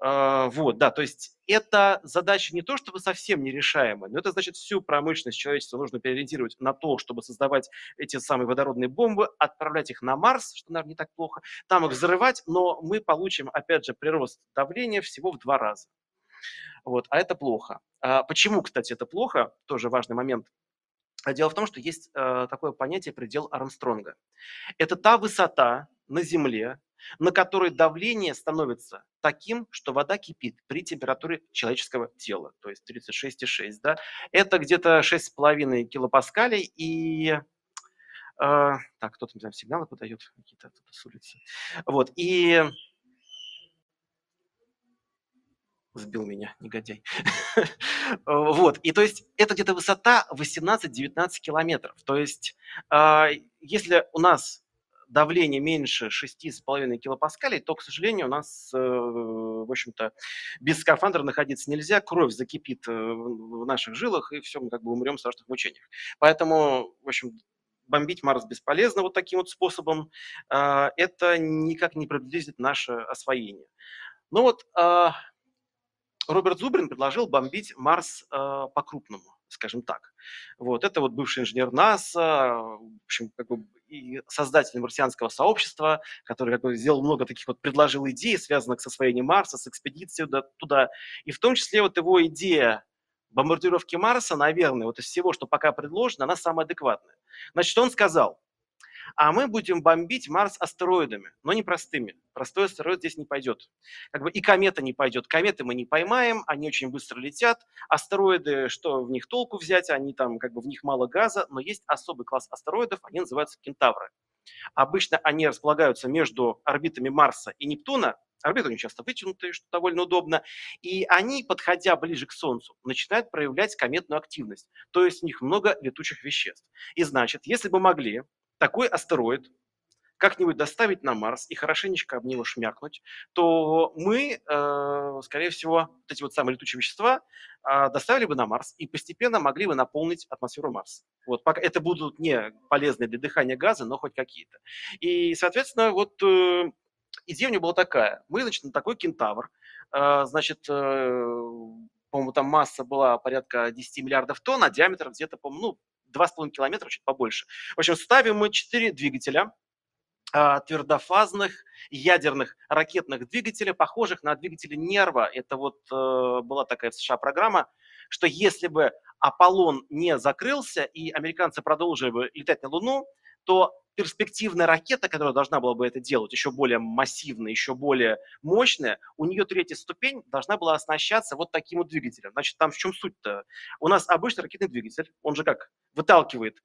А, вот, да, то есть это задача не то, чтобы совсем нерешаемая, но это значит всю промышленность человечества нужно переориентировать на то, чтобы создавать эти самые водородные бомбы, отправлять их на Марс, что, наверное, не так плохо, там их взрывать, но мы получим, опять же, прирост давления всего в два раза. Вот, а это плохо. А почему, кстати, это плохо? Тоже важный момент. Дело в том, что есть э, такое понятие предел Армстронга. Это та высота на Земле, на которой давление становится таким, что вода кипит при температуре человеческого тела, то есть 36,6. Да? Это где-то 6,5 килопаскалей и э, так, кто-то там сигналы подает, какие-то тут с улицы. Вот, и сбил меня, негодяй. вот, и то есть это где-то высота 18-19 километров. То есть э, если у нас давление меньше 6,5 килопаскалей, то, к сожалению, у нас, э, в общем-то, без скафандра находиться нельзя, кровь закипит э, в наших жилах, и все, мы как бы умрем в страшных мучениях. Поэтому, в общем, бомбить Марс бесполезно вот таким вот способом. А, это никак не приблизит наше освоение. Ну вот, а, Роберт Зубрин предложил бомбить Марс по-крупному, скажем так. Вот, это вот бывший инженер НАСА, в общем, как бы и создатель марсианского сообщества, который как бы, сделал много таких вот, предложил идей, связанных с освоением Марса, с экспедицией туда. И в том числе вот его идея бомбардировки Марса, наверное, вот из всего, что пока предложено, она самая адекватная. Значит, он сказал, а мы будем бомбить Марс астероидами, но не простыми. Простой астероид здесь не пойдет. Как бы и комета не пойдет. Кометы мы не поймаем, они очень быстро летят. Астероиды, что в них толку взять, они там, как бы в них мало газа, но есть особый класс астероидов, они называются кентавры. Обычно они располагаются между орбитами Марса и Нептуна, орбиты у них часто вытянутые, что довольно удобно, и они, подходя ближе к Солнцу, начинают проявлять кометную активность, то есть у них много летучих веществ. И значит, если бы могли такой астероид как-нибудь доставить на Марс и хорошенечко об него шмякнуть, то мы, э, скорее всего, вот эти вот самые летучие вещества э, доставили бы на Марс и постепенно могли бы наполнить атмосферу Марса. Вот, пока это будут не полезные для дыхания газы, но хоть какие-то. И, соответственно, вот э, идея у него была такая. Мы, значит, на такой кентавр, значит, по-моему, там масса была порядка 10 миллиардов тонн, а диаметр где-то, по-моему, ну, 2,5 километра, чуть побольше. В общем, ставим мы 4 двигателя, а, твердофазных ядерных ракетных двигателей, похожих на двигатели Нерва. Это вот э, была такая в США программа, что если бы Аполлон не закрылся и американцы продолжили бы летать на Луну, то перспективная ракета, которая должна была бы это делать, еще более массивная, еще более мощная, у нее третья ступень должна была оснащаться вот таким вот двигателем. Значит, там в чем суть-то? У нас обычный ракетный двигатель, он же как выталкивает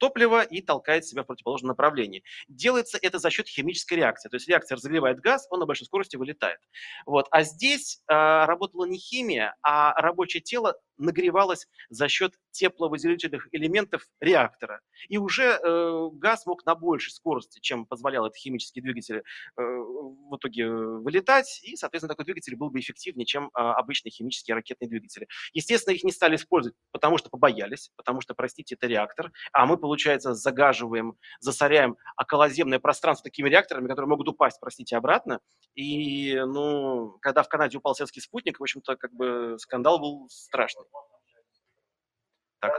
топливо и толкает себя в противоположном направлении. Делается это за счет химической реакции. То есть реакция разогревает газ, он на большой скорости вылетает. Вот. А здесь э, работала не химия, а рабочее тело нагревалось за счет тепловыделительных элементов реактора. И уже э, газ мог на большей скорости, чем позволял этот химический двигатель, э, в итоге вылетать. И, соответственно, такой двигатель был бы эффективнее, чем э, обычные химические ракетные двигатели. Естественно, их не стали использовать, потому что побоялись, потому что, простите, это реактор, а мы, получается, загаживаем, засоряем околоземное пространство такими реакторами, которые могут упасть, простите, обратно. И, ну, когда в Канаде упал советский спутник, в общем-то, как бы скандал был страшный. Так.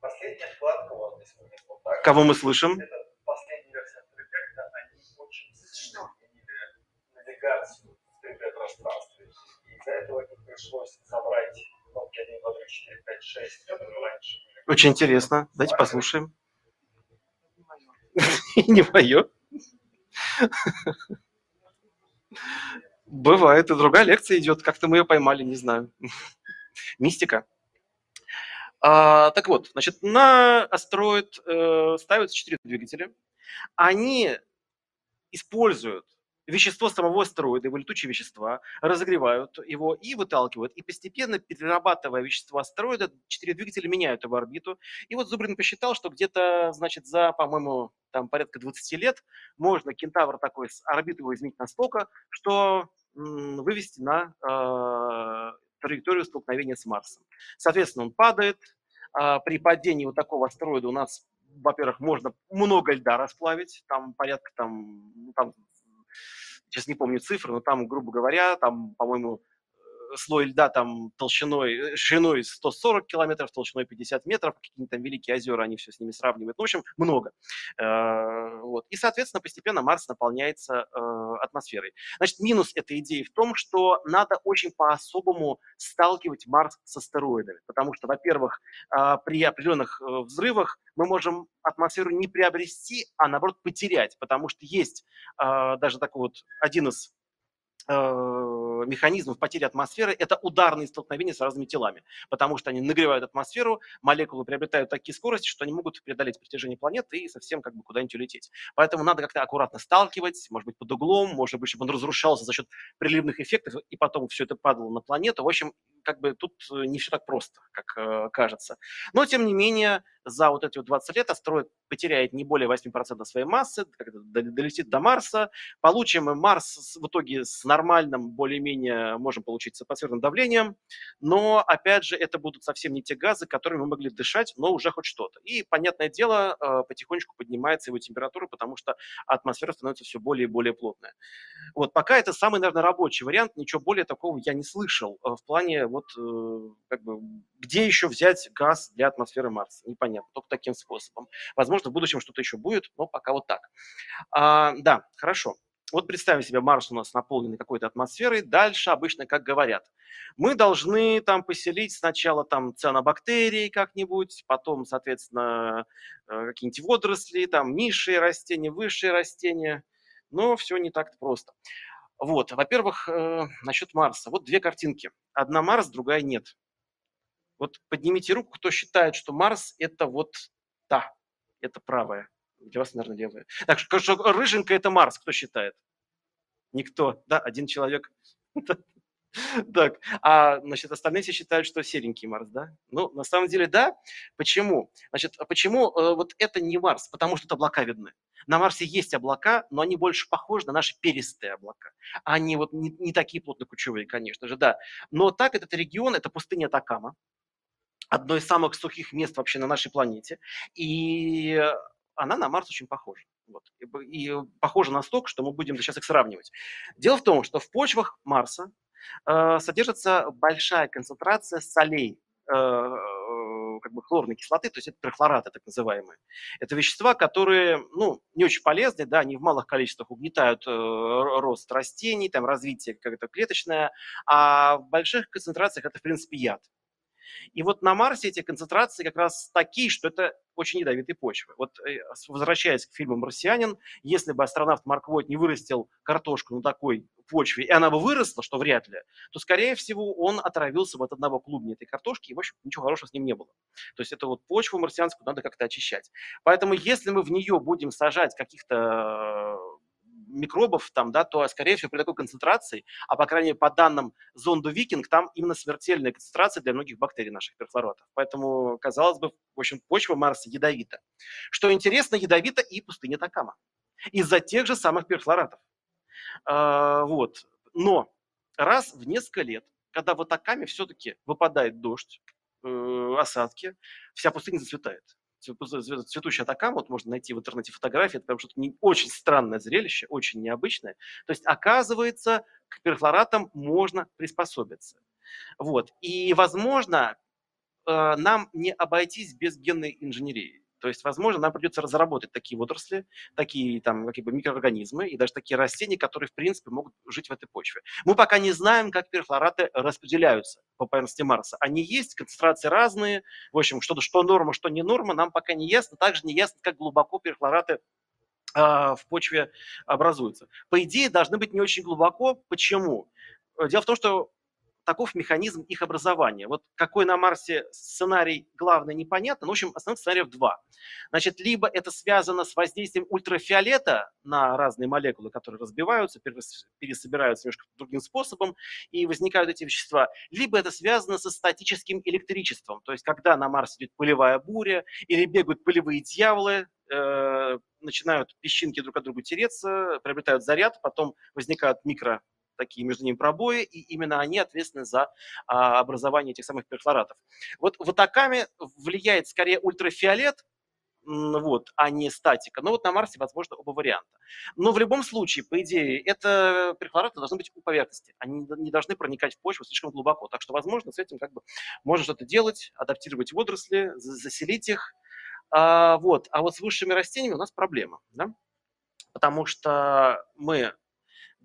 Последняя вкладка, вот, если мы вот так, Кого мы слышим? Это последняя версия проекта, они очень сильно изменили навигацию в 3D-пространстве. И из-за этого им пришлось забрать кнопки 1, 2, 3, 4, 5, 6, которые раньше были. Очень интересно. Давайте послушаем. Не мое. Бывает, и другая лекция идет, как-то мы ее поймали, не знаю. Мистика. А, так вот, значит, на астероид э, ставятся четыре двигателя. Они используют вещество самого астероида, его летучие вещества, разогревают его и выталкивают. И постепенно, перерабатывая вещество астероида, четыре двигателя меняют его орбиту. И вот Зубрин посчитал, что где-то, значит, за, по-моему, там порядка 20 лет можно кентавр такой с орбиты его изменить настолько, что вывести на э, траекторию столкновения с Марсом. Соответственно, он падает. Э, при падении вот такого астероида у нас во-первых, можно много льда расплавить, там порядка там, ну, там сейчас не помню цифры, но там, грубо говоря, там, по-моему, слой льда там толщиной, э, шириной 140 километров, толщиной 50 метров, какие-то там великие озера, они все с ними сравнивают. Ну, в общем, много. Э, вот. И, соответственно, постепенно Марс наполняется э, атмосферой. Значит, минус этой идеи в том, что надо очень по-особому сталкивать Марс с астероидами, потому что, во-первых, при определенных взрывах мы можем атмосферу не приобрести, а наоборот потерять, потому что есть даже такой вот один из механизмов потери атмосферы – это ударные столкновения с разными телами, потому что они нагревают атмосферу, молекулы приобретают такие скорости, что они могут преодолеть притяжение планеты и совсем как бы куда-нибудь улететь. Поэтому надо как-то аккуратно сталкивать, может быть, под углом, может быть, чтобы он разрушался за счет приливных эффектов, и потом все это падало на планету. В общем, как бы тут э, не все так просто, как э, кажется. Но, тем не менее, за вот эти вот 20 лет астероид потеряет не более 8% своей массы, долетит до Марса, получим Марс в итоге с нормальным, более-менее можем получить с атмосферным давлением, но, опять же, это будут совсем не те газы, которыми мы могли дышать, но уже хоть что-то. И, понятное дело, э, потихонечку поднимается его температура, потому что атмосфера становится все более и более плотная. Вот пока это самый, наверное, рабочий вариант, ничего более такого я не слышал в плане вот э, как бы где еще взять газ для атмосферы Марса, непонятно, только таким способом. Возможно, в будущем что-то еще будет, но пока вот так. А, да, хорошо. Вот представим себе, Марс у нас наполненный какой-то атмосферой. Дальше обычно, как говорят, мы должны там поселить сначала там цианобактерии как-нибудь, потом, соответственно, э, какие-нибудь водоросли, там низшие растения, высшие растения. Но все не так просто. Вот, во-первых, э, насчет Марса. Вот две картинки. Одна Марс, другая нет. Вот поднимите руку, кто считает, что Марс – это вот та, это правая. Для вас, наверное, левая. Так что рыженькая – это Марс, кто считает? Никто. Да, один человек. Так, а значит, остальные все считают, что серенький Марс, да? Ну, на самом деле, да. Почему? Значит, а почему э, вот это не Марс? Потому что это облака видны. На Марсе есть облака, но они больше похожи на наши перистые облака. Они вот не, не такие плотно-кучевые, конечно же, да. Но так этот регион, это пустыня Такама, одно из самых сухих мест вообще на нашей планете. И она на Марс очень похожа. Вот. И, и похоже настолько, что мы будем сейчас их сравнивать. Дело в том, что в почвах Марса э, содержится большая концентрация солей, э, как бы хлорной кислоты, то есть это перхлораты так называемые. Это вещества, которые ну, не очень полезны, да, они в малых количествах угнетают э, рост растений, там, развитие как-то клеточное, а в больших концентрациях это, в принципе, яд. И вот на Марсе эти концентрации как раз такие, что это очень ядовитые почвы. Вот э, возвращаясь к фильму «Марсианин», если бы астронавт Марк Войт не вырастил картошку на такой почве, и она бы выросла, что вряд ли, то, скорее всего, он отравился бы от одного клубня этой картошки, и, в общем, ничего хорошего с ним не было. То есть это вот почву марсианскую надо как-то очищать. Поэтому если мы в нее будем сажать каких-то микробов там, да, то, скорее всего, при такой концентрации, а по крайней мере по данным зонду Викинг, там именно смертельная концентрация для многих бактерий наших перхлоротов. Поэтому, казалось бы, в общем, почва Марса ядовита. Что интересно, ядовита и пустыня Такама. Из-за тех же самых перхлоратов. А, вот. Но раз в несколько лет, когда в Атакаме все-таки выпадает дождь, э, осадки, вся пустыня зацветает цветущая атакама, вот можно найти в интернете фотографии, это прям что-то не, очень странное зрелище, очень необычное. То есть, оказывается, к перхлоратам можно приспособиться. Вот. И, возможно, э, нам не обойтись без генной инженерии. То есть, возможно, нам придется разработать такие отрасли, такие там как бы микроорганизмы и даже такие растения, которые, в принципе, могут жить в этой почве. Мы пока не знаем, как перхлораты распределяются по поверхности Марса. Они есть, концентрации разные. В общем, что, что норма, что не норма, нам пока не ясно. Также не ясно, как глубоко перхлораты а, в почве образуются. По идее, должны быть не очень глубоко. Почему? Дело в том, что таков механизм их образования. Вот какой на Марсе сценарий главный, непонятно, но, в общем, основных сценариев два. Значит, либо это связано с воздействием ультрафиолета на разные молекулы, которые разбиваются, пересобираются немножко другим способом, и возникают эти вещества, либо это связано со статическим электричеством, то есть когда на Марсе идет пылевая буря или бегают пылевые дьяволы, э, начинают песчинки друг от друга тереться, приобретают заряд, потом возникают микро такие между ними пробои, и именно они ответственны за а, образование этих самых перхлоратов. Вот в атакаме влияет скорее ультрафиолет, вот, а не статика. Но вот на Марсе, возможно, оба варианта. Но в любом случае, по идее, это перхлораты должны быть у поверхности. Они не должны проникать в почву слишком глубоко. Так что, возможно, с этим как бы можно что-то делать, адаптировать водоросли, заселить их. А, вот. а вот с высшими растениями у нас проблема. Да? Потому что мы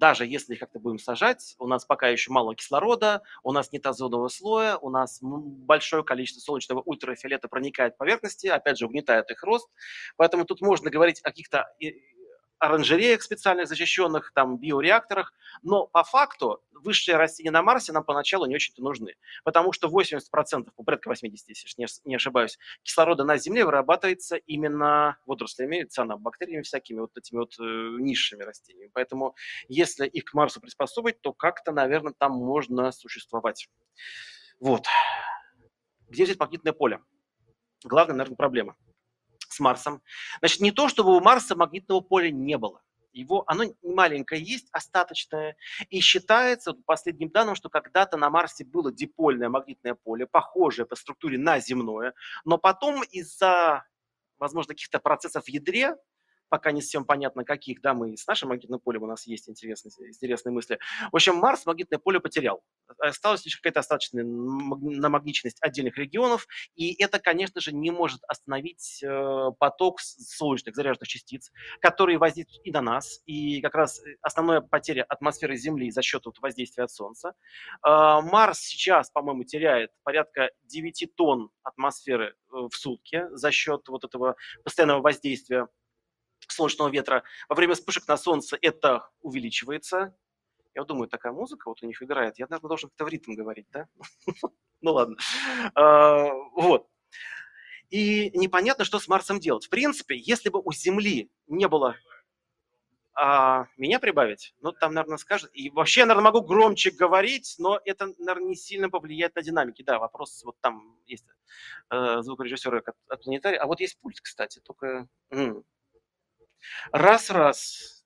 даже если их как-то будем сажать, у нас пока еще мало кислорода, у нас нет озонового слоя, у нас большое количество солнечного ультрафиолета проникает в поверхности, опять же, угнетает их рост. Поэтому тут можно говорить о каких-то оранжереях специальных защищенных, там, биореакторах, но по факту высшие растения на Марсе нам поначалу не очень-то нужны, потому что 80%, порядка 80, если не ошибаюсь, кислорода на Земле вырабатывается именно водорослями, цианобактериями всякими, вот этими вот э, низшими растениями. Поэтому если их к Марсу приспособить, то как-то, наверное, там можно существовать. Вот. Где взять магнитное поле? Главная, наверное, проблема – с Марсом. Значит, не то, чтобы у Марса магнитного поля не было. Его, оно маленькое есть, остаточное. И считается, по последним данным, что когда-то на Марсе было дипольное магнитное поле, похожее по структуре на земное, но потом из-за, возможно, каких-то процессов в ядре пока не совсем понятно каких, да, мы с нашим магнитным полем у нас есть интересные, интересные мысли. В общем, Марс магнитное поле потерял. Осталась лишь какая-то остаточная намагниченность отдельных регионов, и это, конечно же, не может остановить э, поток солнечных заряженных частиц, которые воздействуют и на нас, и как раз э, основная потеря атмосферы Земли за счет вот воздействия от Солнца. Э, Марс сейчас, по-моему, теряет порядка 9 тонн атмосферы в сутки за счет вот этого постоянного воздействия солнечного ветра. Во время вспышек на солнце это увеличивается. Я думаю, такая музыка вот у них играет. Я, наверное, должен как-то в ритм говорить, да? Ну ладно. А, вот. И непонятно, что с Марсом делать. В принципе, если бы у Земли не было а, меня прибавить, ну, там, наверное, скажет. И вообще, я, наверное, могу громче говорить, но это, наверное, не сильно повлияет на динамики. Да, вопрос, вот там есть э, звукорежиссер от, от планетария. А вот есть пульт, кстати, только... М- Раз-раз.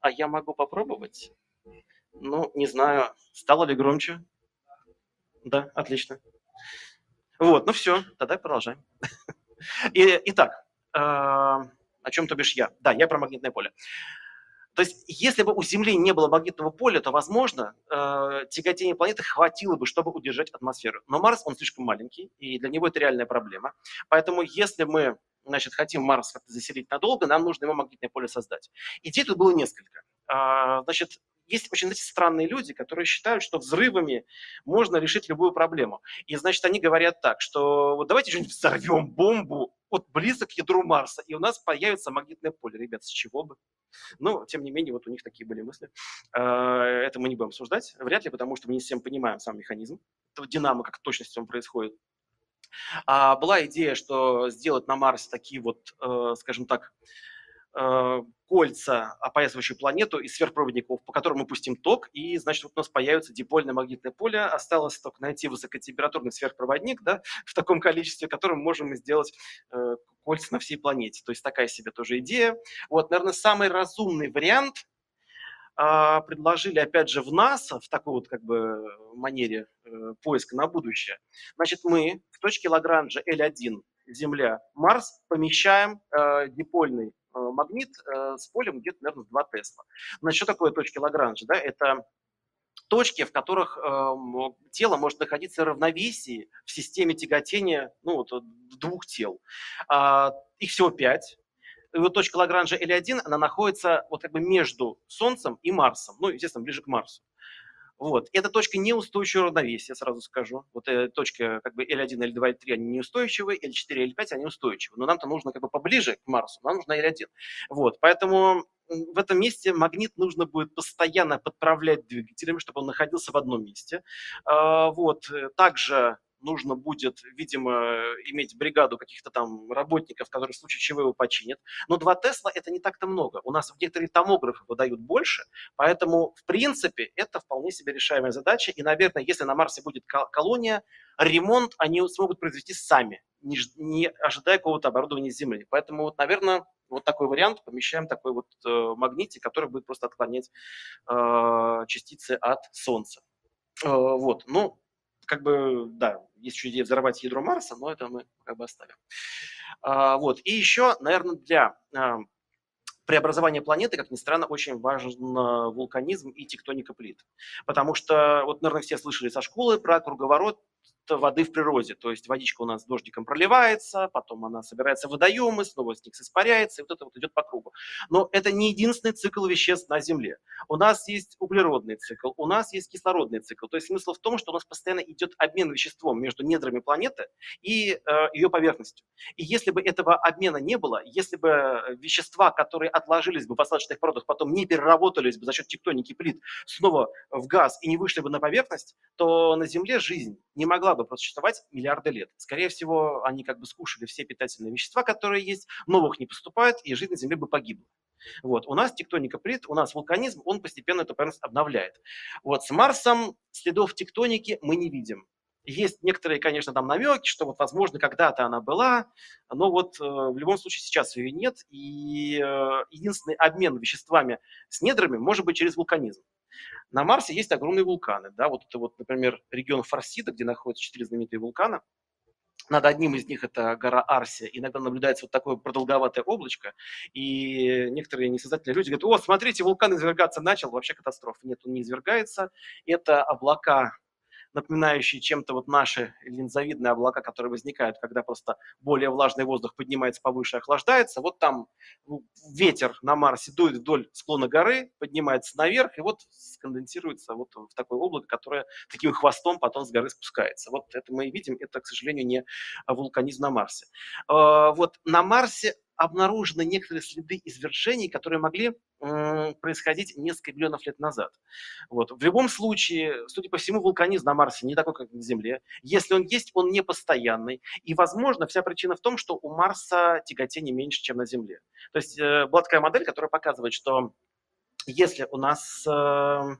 А я могу попробовать? Ну, не знаю, стало ли громче. Да, отлично. Вот, ну все, тогда продолжаем. И, итак, э, О чем то бишь я? Да, я про магнитное поле. То есть, если бы у Земли не было магнитного поля, то, возможно, э, тяготение планеты хватило бы, чтобы удержать атмосферу. Но Марс, он слишком маленький, и для него это реальная проблема. Поэтому, если мы значит, хотим Марс как-то заселить надолго, нам нужно его магнитное поле создать. Идей тут было несколько. А, значит, есть очень знаете, странные люди, которые считают, что взрывами можно решить любую проблему. И, значит, они говорят так, что вот давайте что-нибудь взорвем бомбу вот близко к ядру Марса, и у нас появится магнитное поле. Ребят, с чего бы? Но, тем не менее, вот у них такие были мысли. А, это мы не будем обсуждать, вряд ли, потому что мы не всем понимаем сам механизм. Это динамо, как точности он происходит. А была идея, что сделать на Марсе такие вот, э, скажем так, Э, кольца, опоясывающие планету из сверхпроводников, по которым мы пустим ток, и, значит, вот у нас появится дипольное магнитное поле. Осталось только найти высокотемпературный сверхпроводник да, в таком количестве, которым можем сделать э, кольца на всей планете. То есть такая себе тоже идея. Вот, наверное, самый разумный вариант предложили, опять же, в НАСА, в такой вот как бы манере э, поиска на будущее. Значит, мы в точке Лагранжа L1 Земля, Марс помещаем э, дипольный Э, магнит э, с полем где-то, наверное, 2 Тесла. Значит, что такое точки Лагранжа? Да? Это точки, в которых э, тело может находиться в равновесии в системе тяготения ну, вот, двух тел. А, их всего пять. Вот точка Лагранжа L1, она находится вот как бы между Солнцем и Марсом, ну, естественно, ближе к Марсу. Вот. Эта точка неустойчивого равновесия, сразу скажу. Вот эта точка как бы L1, L2, L3, они неустойчивые, L4, L5, они устойчивы. Но нам-то нужно как бы поближе к Марсу, нам нужна L1. Вот. Поэтому в этом месте магнит нужно будет постоянно подправлять двигателями, чтобы он находился в одном месте. А, вот. Также нужно будет, видимо, иметь бригаду каких-то там работников, которые в случае чего его починят. Но 2 Тесла это не так-то много. У нас некоторые томографы выдают больше, поэтому, в принципе, это вполне себе решаемая задача. И, наверное, если на Марсе будет колония, ремонт они смогут произвести сами, не, ожидая какого-то оборудования Земли. Поэтому, вот, наверное, вот такой вариант, помещаем такой вот э, магнитик, который будет просто отклонять э, частицы от Солнца. Э, вот, ну, как бы, да, есть еще идея взорвать ядро Марса, но это мы как бы оставим. А, вот. И еще, наверное, для а, преобразования планеты, как ни странно, очень важен вулканизм и тектоника плит. Потому что, вот, наверное, все слышали со школы про круговорот воды в природе. То есть водичка у нас дождиком проливается, потом она собирается в водоемы, снова с них испаряется, и вот это вот идет по кругу. Но это не единственный цикл веществ на Земле. У нас есть углеродный цикл, у нас есть кислородный цикл. То есть смысл в том, что у нас постоянно идет обмен веществом между недрами планеты и э, ее поверхностью. И если бы этого обмена не было, если бы вещества, которые отложились бы в осадочных породах, потом не переработались бы за счет тектоники плит снова в газ и не вышли бы на поверхность, то на Земле жизнь не могла бы просуществовать миллиарды лет. Скорее всего, они как бы скушали все питательные вещества, которые есть, новых не поступает, и жизнь на Земле бы погибла. Вот. У нас тектоника плит, у нас вулканизм, он постепенно эту поверхность обновляет. Вот. С Марсом следов тектоники мы не видим. Есть некоторые, конечно, там намеки, что вот, возможно, когда-то она была, но вот э, в любом случае сейчас ее нет, и э, единственный обмен веществами с недрами может быть через вулканизм. На Марсе есть огромные вулканы, да, вот это вот, например, регион Форсида, где находятся четыре знаменитые вулкана, над одним из них это гора Арсия. Иногда наблюдается вот такое продолговатое облачко, и некоторые несознательные люди говорят, о, смотрите, вулкан извергаться начал, вообще катастрофа. Нет, он не извергается. Это облака напоминающие чем-то вот наши линзовидные облака, которые возникают, когда просто более влажный воздух поднимается повыше, охлаждается. Вот там ветер на Марсе дует вдоль склона горы, поднимается наверх, и вот сконденсируется вот в такое облако, которое таким хвостом потом с горы спускается. Вот это мы и видим, это, к сожалению, не вулканизм на Марсе. А, вот на Марсе обнаружены некоторые следы извержений, которые могли происходить несколько миллионов лет назад. Вот. В любом случае, судя по всему, вулканизм на Марсе не такой, как на Земле. Если он есть, он не постоянный. И, возможно, вся причина в том, что у Марса тяготение меньше, чем на Земле. То есть э, была такая модель, которая показывает, что если у нас э,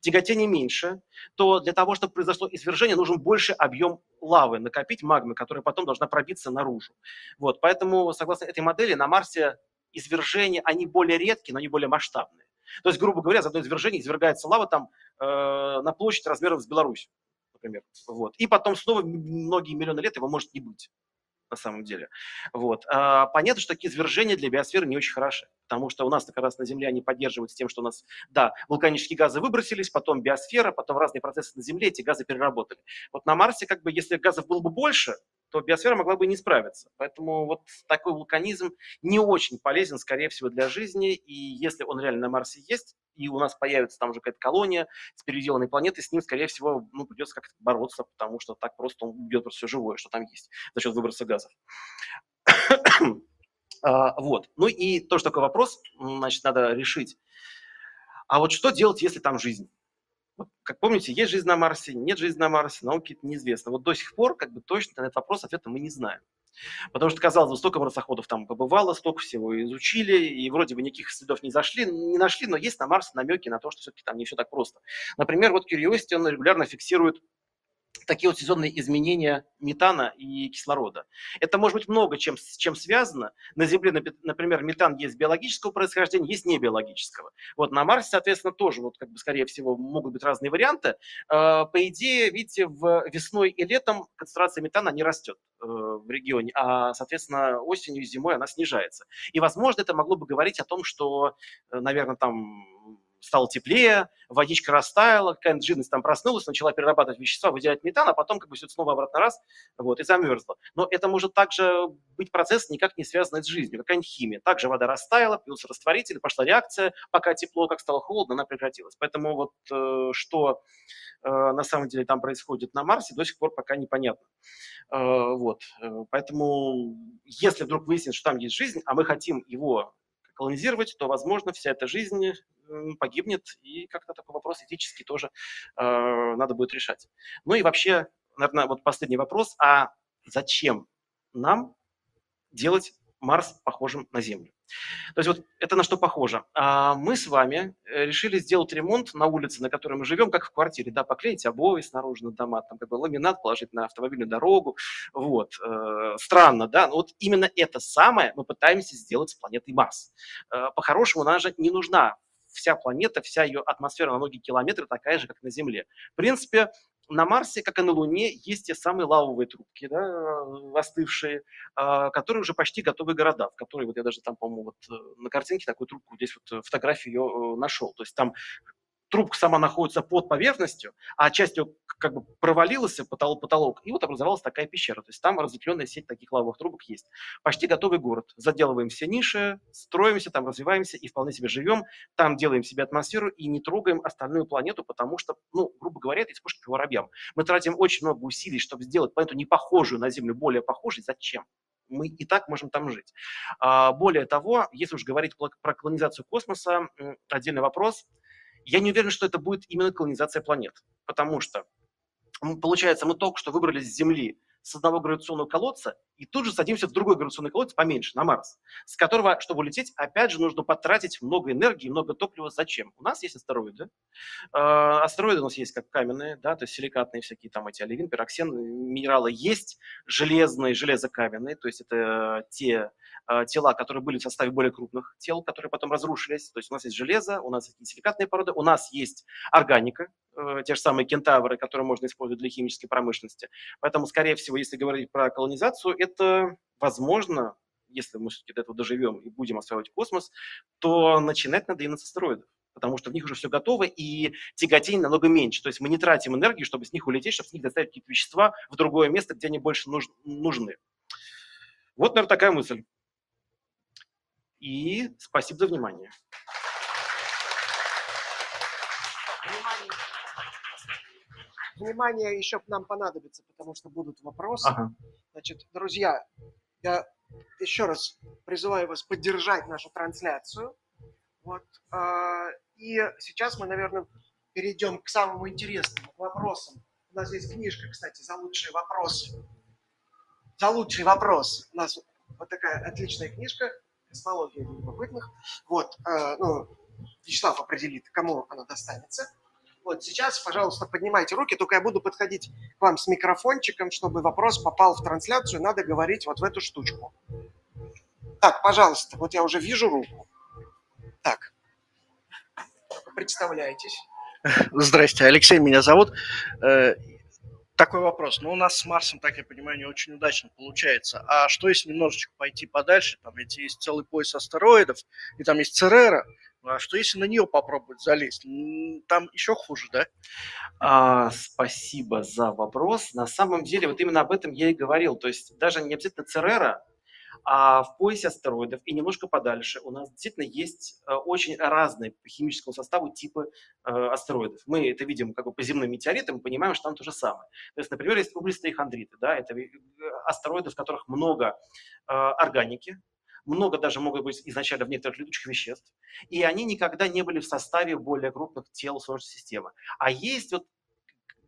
тяготение меньше, то для того, чтобы произошло извержение, нужен больше объем лавы накопить, магмы, которая потом должна пробиться наружу. Вот, поэтому, согласно этой модели, на Марсе извержения, они более редкие, но они более масштабные. То есть, грубо говоря, за одно извержение извергается лава там э, на площадь размером с Беларусь, например. Вот. И потом снова многие миллионы лет его может не быть. На самом деле. Вот. А, понятно, что такие извержения для биосферы не очень хороши, потому что у нас как раз на Земле они поддерживаются тем, что у нас, да, вулканические газы выбросились, потом биосфера, потом разные процессы на Земле, эти газы переработали. Вот на Марсе, как бы, если газов было бы больше, то биосфера могла бы не справиться. Поэтому вот такой вулканизм не очень полезен, скорее всего, для жизни. И если он реально на Марсе есть, и у нас появится там уже какая-то колония с переделанной планеты, с ним, скорее всего, ну, придется как-то бороться, потому что так просто он убьет все живое, что там есть, за счет выброса газов. а, вот. Ну и тоже такой вопрос, значит, надо решить. А вот что делать, если там жизнь? Как помните, есть жизнь на Марсе, нет жизни на Марсе, науке это неизвестно. Вот до сих пор как бы точно на этот вопрос ответа мы не знаем. Потому что, казалось бы, столько марсоходов там побывало, столько всего изучили, и вроде бы никаких следов не зашли, не нашли, но есть на Марсе намеки на то, что все-таки там не все так просто. Например, вот Curiosity, он регулярно фиксирует такие вот сезонные изменения метана и кислорода. Это может быть много чем, чем связано. На Земле, например, метан есть биологического происхождения, есть не биологического. Вот на Марсе, соответственно, тоже, вот, как бы, скорее всего, могут быть разные варианты. А, по идее, видите, в весной и летом концентрация метана не растет э, в регионе, а, соответственно, осенью и зимой она снижается. И, возможно, это могло бы говорить о том, что, э, наверное, там стало теплее, водичка растаяла, какая-то жирность там проснулась, начала перерабатывать вещества, выделять метан, а потом как бы все снова обратно раз, вот, и замерзло. Но это может также быть процесс, никак не связанный с жизнью, какая-нибудь химия. Также вода растаяла, появился растворитель, пошла реакция, пока тепло, как стало холодно, она прекратилась. Поэтому вот э, что э, на самом деле там происходит на Марсе, до сих пор пока непонятно. Э, вот. Поэтому если вдруг выяснится, что там есть жизнь, а мы хотим его колонизировать, то, возможно, вся эта жизнь погибнет, и как-то такой вопрос этический тоже э, надо будет решать. Ну и вообще, наверное, вот последний вопрос, а зачем нам делать Марс похожим на Землю? То есть вот это на что похоже? А мы с вами э, решили сделать ремонт на улице, на которой мы живем, как в квартире, да, поклеить обои снаружи на дома, там как бы ламинат положить на автомобильную дорогу, вот. Э, странно, да, но вот именно это самое мы пытаемся сделать с планетой Марс. Э, по-хорошему, она же не нужна вся планета, вся ее атмосфера на многие километры такая же, как на Земле. В принципе, на Марсе, как и на Луне, есть те самые лавовые трубки, да, остывшие, а, которые уже почти готовые города, в которые, вот я даже там, по-моему, вот э, на картинке такую трубку, здесь вот э, фотографию ее э, нашел. То есть там трубка сама находится под поверхностью, а часть ее как бы провалилась в потолок, потолок, и вот образовалась такая пещера. То есть там разветвленная сеть таких лавовых трубок есть. Почти готовый город. Заделываем все ниши, строимся, там развиваемся и вполне себе живем. Там делаем себе атмосферу и не трогаем остальную планету, потому что, ну, грубо говоря, это из воробьям. Мы тратим очень много усилий, чтобы сделать планету не похожую на Землю, более похожей. Зачем? мы и так можем там жить. А, более того, если уж говорить про колонизацию космоса, отдельный вопрос – я не уверен, что это будет именно колонизация планет, потому что, получается, мы только что выбрались с Земли с одного гравитационного колодца и тут же садимся в другой гравитационный колодец поменьше, на Марс, с которого, чтобы улететь, опять же, нужно потратить много энергии, много топлива. Зачем? У нас есть астероиды. Э, астероиды у нас есть как каменные, да, то есть силикатные всякие там эти оливин, пироксен, минералы есть, железные, железокаменные, то есть это те э, тела, которые были в составе более крупных тел, которые потом разрушились. То есть у нас есть железо, у нас есть силикатные породы, у нас есть органика, э, те же самые кентавры, которые можно использовать для химической промышленности. Поэтому, скорее всего, если говорить про колонизацию, это возможно, если мы все-таки до этого доживем и будем осваивать космос, то начинать надо именно с астероидов потому что в них уже все готово, и тяготение намного меньше. То есть мы не тратим энергию, чтобы с них улететь, чтобы с них доставить какие-то вещества в другое место, где они больше нуж нужны. Вот, наверное, такая мысль. И спасибо за внимание. Внимание еще к нам понадобится, потому что будут вопросы. Ага. Значит, друзья, я еще раз призываю вас поддержать нашу трансляцию. Вот. А, и сейчас мы, наверное, перейдем к самому интересному, к вопросам. У нас есть книжка, кстати, за лучшие вопросы. За лучший вопрос. У нас вот такая отличная книжка «Космология любопытных». Вот, а, ну, Вячеслав определит, кому она достанется. Вот сейчас, пожалуйста, поднимайте руки, только я буду подходить к вам с микрофончиком, чтобы вопрос попал в трансляцию, надо говорить вот в эту штучку. Так, пожалуйста, вот я уже вижу руку. Так, представляйтесь. Здрасте, Алексей меня зовут. Э, такой вопрос. Ну, у нас с Марсом, так я понимаю, не очень удачно получается. А что если немножечко пойти подальше? Там ведь есть целый пояс астероидов, и там есть Церера. А что если на нее попробовать залезть? Там еще хуже, да? А, спасибо за вопрос. На самом деле, вот именно об этом я и говорил. То есть даже не обязательно Церера, а в поясе астероидов и немножко подальше у нас действительно есть э, очень разные по химическому составу типы э, астероидов. Мы это видим как бы по земным метеоритам, понимаем, что там то же самое. То есть, например, есть углистые хондриты, да, это э, астероиды, в которых много органики, много даже могут быть изначально в некоторых летучих веществ, и они никогда не были в составе более крупных тел Солнечной системы. А есть вот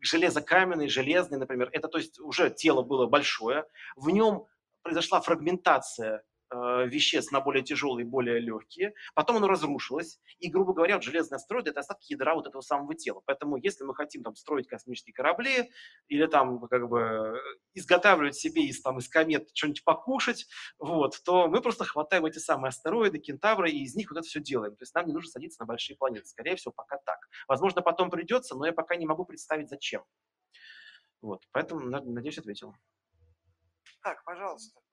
железокаменный, железный, например, это то есть уже тело было большое, в нем произошла фрагментация веществ на более тяжелые, более легкие. Потом оно разрушилось. И, грубо говоря, вот железный астероид – это остатки ядра вот этого самого тела. Поэтому если мы хотим там строить космические корабли или там как бы изготавливать себе из, там, из комет что-нибудь покушать, вот, то мы просто хватаем эти самые астероиды, кентавры, и из них вот это все делаем. То есть нам не нужно садиться на большие планеты. Скорее всего, пока так. Возможно, потом придется, но я пока не могу представить, зачем. Вот, поэтому, надеюсь, ответил. Так, пожалуйста.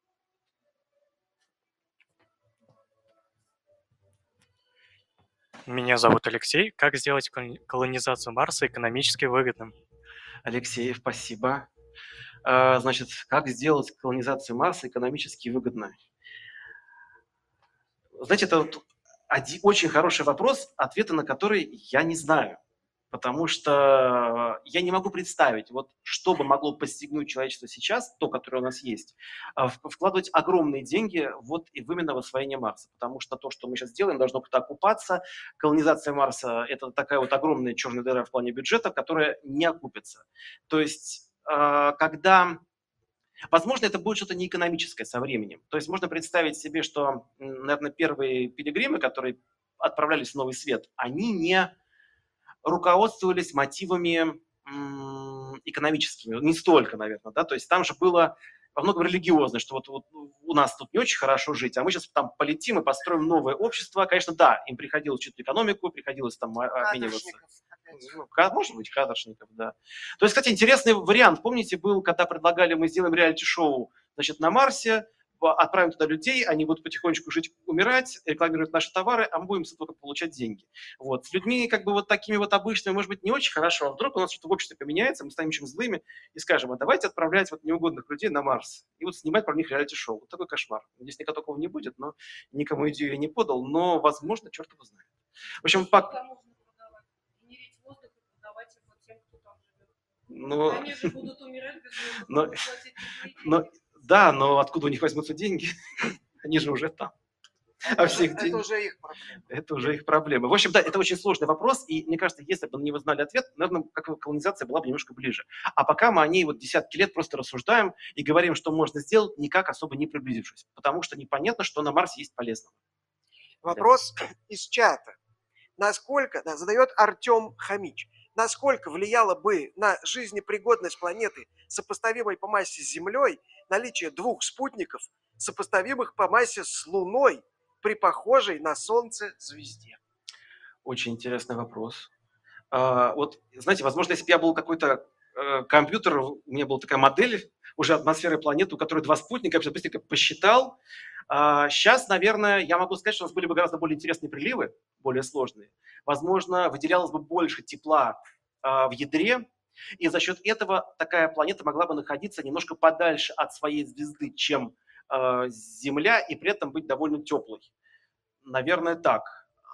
Меня зовут Алексей. Как сделать колонизацию Марса экономически выгодным? Алексей, спасибо. А, значит, как сделать колонизацию Марса экономически выгодной? Знаете, это вот один, очень хороший вопрос, ответа на который я не знаю потому что я не могу представить, вот что бы могло постигнуть человечество сейчас, то, которое у нас есть, а, вкладывать огромные деньги вот и в именно в освоение Марса, потому что то, что мы сейчас делаем, должно как-то окупаться. Колонизация Марса – это такая вот огромная черная дыра в плане бюджета, которая не окупится. То есть, а, когда Возможно, это будет что-то неэкономическое со временем. То есть можно представить себе, что, наверное, первые пилигримы, которые отправлялись в Новый Свет, они не руководствовались мотивами экономическими, не столько, наверное, да, то есть там же было во многом религиозное, что вот, вот у нас тут не очень хорошо жить, а мы сейчас там полетим и построим новое общество. Конечно, да, им приходилось учить экономику, приходилось там обмениваться. Ну, может быть, кадршников, да. То есть, кстати, интересный вариант. Помните, был, когда предлагали, мы сделаем реалити-шоу, значит, на Марсе, отправим туда людей, они будут потихонечку жить, умирать, рекламировать наши товары, а мы будем с этого получать деньги. Вот. С людьми как бы вот такими вот обычными, может быть, не очень хорошо, а вдруг у нас что-то в обществе поменяется, мы станем очень злыми и скажем, а давайте отправлять вот неугодных людей на Марс и вот снимать про них реалити-шоу. Вот такой кошмар. Здесь никакого такого не будет, но никому идею я не подал, но, возможно, черт его знает. В общем, пак... Ну, Они же будут умирать без но, но, да, но откуда у них возьмутся деньги? Они же уже там. А всех это, это уже их проблема. Это уже их проблема. В общем, да, это очень сложный вопрос, и мне кажется, если бы на него знали ответ, наверное, как колонизация была бы немножко ближе. А пока мы о ней вот десятки лет просто рассуждаем и говорим, что можно сделать, никак особо не приблизившись, потому что непонятно, что на Марсе есть полезного. Вопрос да. из чата. Насколько, да, задает Артем Хамич, насколько влияло бы на жизнепригодность планеты, сопоставимой по массе с Землей, наличие двух спутников, сопоставимых по массе с Луной при похожей на Солнце звезде? Очень интересный вопрос. А, вот, знаете, возможно, если бы я был какой-то э, компьютер, у меня была такая модель уже атмосферы планеты, у которой два спутника, я быстренько посчитал. сейчас, а, наверное, я могу сказать, что у нас были бы гораздо более интересные приливы, более сложные. Возможно, выделялось бы больше тепла а, в ядре, и за счет этого такая планета могла бы находиться немножко подальше от своей звезды, чем э, Земля, и при этом быть довольно теплой. Наверное, так.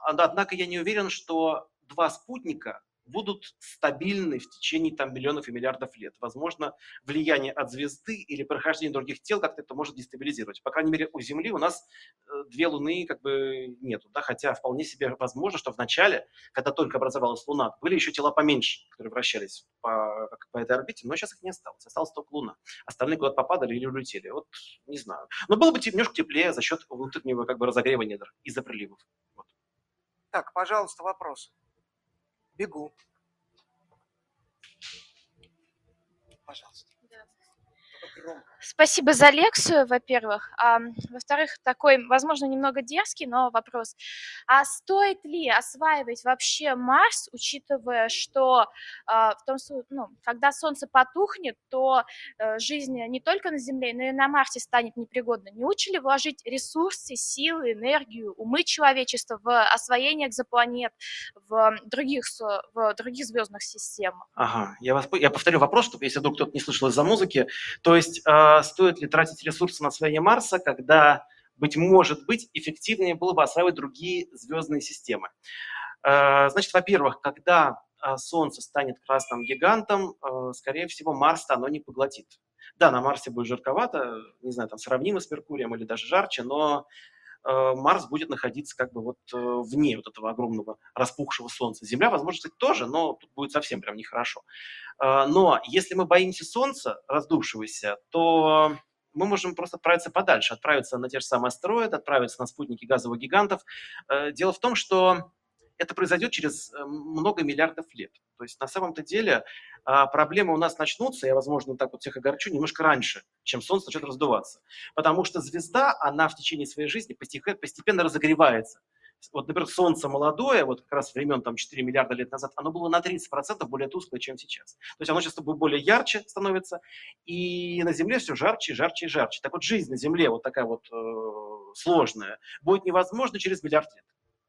Однако я не уверен, что два спутника будут стабильны в течение там, миллионов и миллиардов лет. Возможно, влияние от звезды или прохождение других тел как-то это может дестабилизировать. По крайней мере, у Земли у нас э, две Луны как бы нету, да? хотя вполне себе возможно, что в начале, когда только образовалась Луна, были еще тела поменьше, которые вращались по, по этой орбите, но сейчас их не осталось. Осталась только Луна. Остальные куда-то попадали или улетели. Вот не знаю. Но было бы немножко теплее за счет внутреннего как бы разогрева недр из-за приливов. Вот. Так, пожалуйста, вопрос. Бегу. Пожалуйста. Спасибо за лекцию, во-первых. А, во-вторых, такой, возможно, немного дерзкий, но вопрос. А стоит ли осваивать вообще Марс, учитывая, что а, в том, ну, когда Солнце потухнет, то а, жизнь не только на Земле, но и на Марсе станет непригодной? Не лучше ли вложить ресурсы, силы, энергию, умы человечества в освоение экзопланет, в других, в других звездных системах? Ага, я, вас, я повторю вопрос, чтобы если вдруг кто-то не слышал из-за музыки. То есть э, стоит ли тратить ресурсы на освоение Марса, когда, быть может быть, эффективнее было бы осваивать другие звездные системы? Э, значит, во-первых, когда э, Солнце станет красным гигантом, скорее всего, Марс-то оно не поглотит. Да, на Марсе будет жарковато, не знаю, там сравнимо с Меркурием или даже жарче, но Марс будет находиться как бы вот э, вне вот этого огромного распухшего Солнца. Земля, возможно, кстати, тоже, но тут будет совсем прям нехорошо. Э, но если мы боимся Солнца, раздувшегося, то мы можем просто отправиться подальше, отправиться на те же самые астероиды, отправиться на спутники газовых гигантов. Дело в том, что это произойдет через много миллиардов лет. То есть на самом-то деле а, проблемы у нас начнутся, я, возможно, так вот всех огорчу, немножко раньше, чем Солнце начнет раздуваться. Потому что звезда, она в течение своей жизни постепенно разогревается. Вот, например, Солнце молодое, вот как раз времен там 4 миллиарда лет назад, оно было на 30% более тусклое, чем сейчас. То есть оно сейчас более ярче становится, и на Земле все жарче, жарче и жарче. Так вот, жизнь на Земле вот такая вот э, сложная будет невозможна через миллиард лет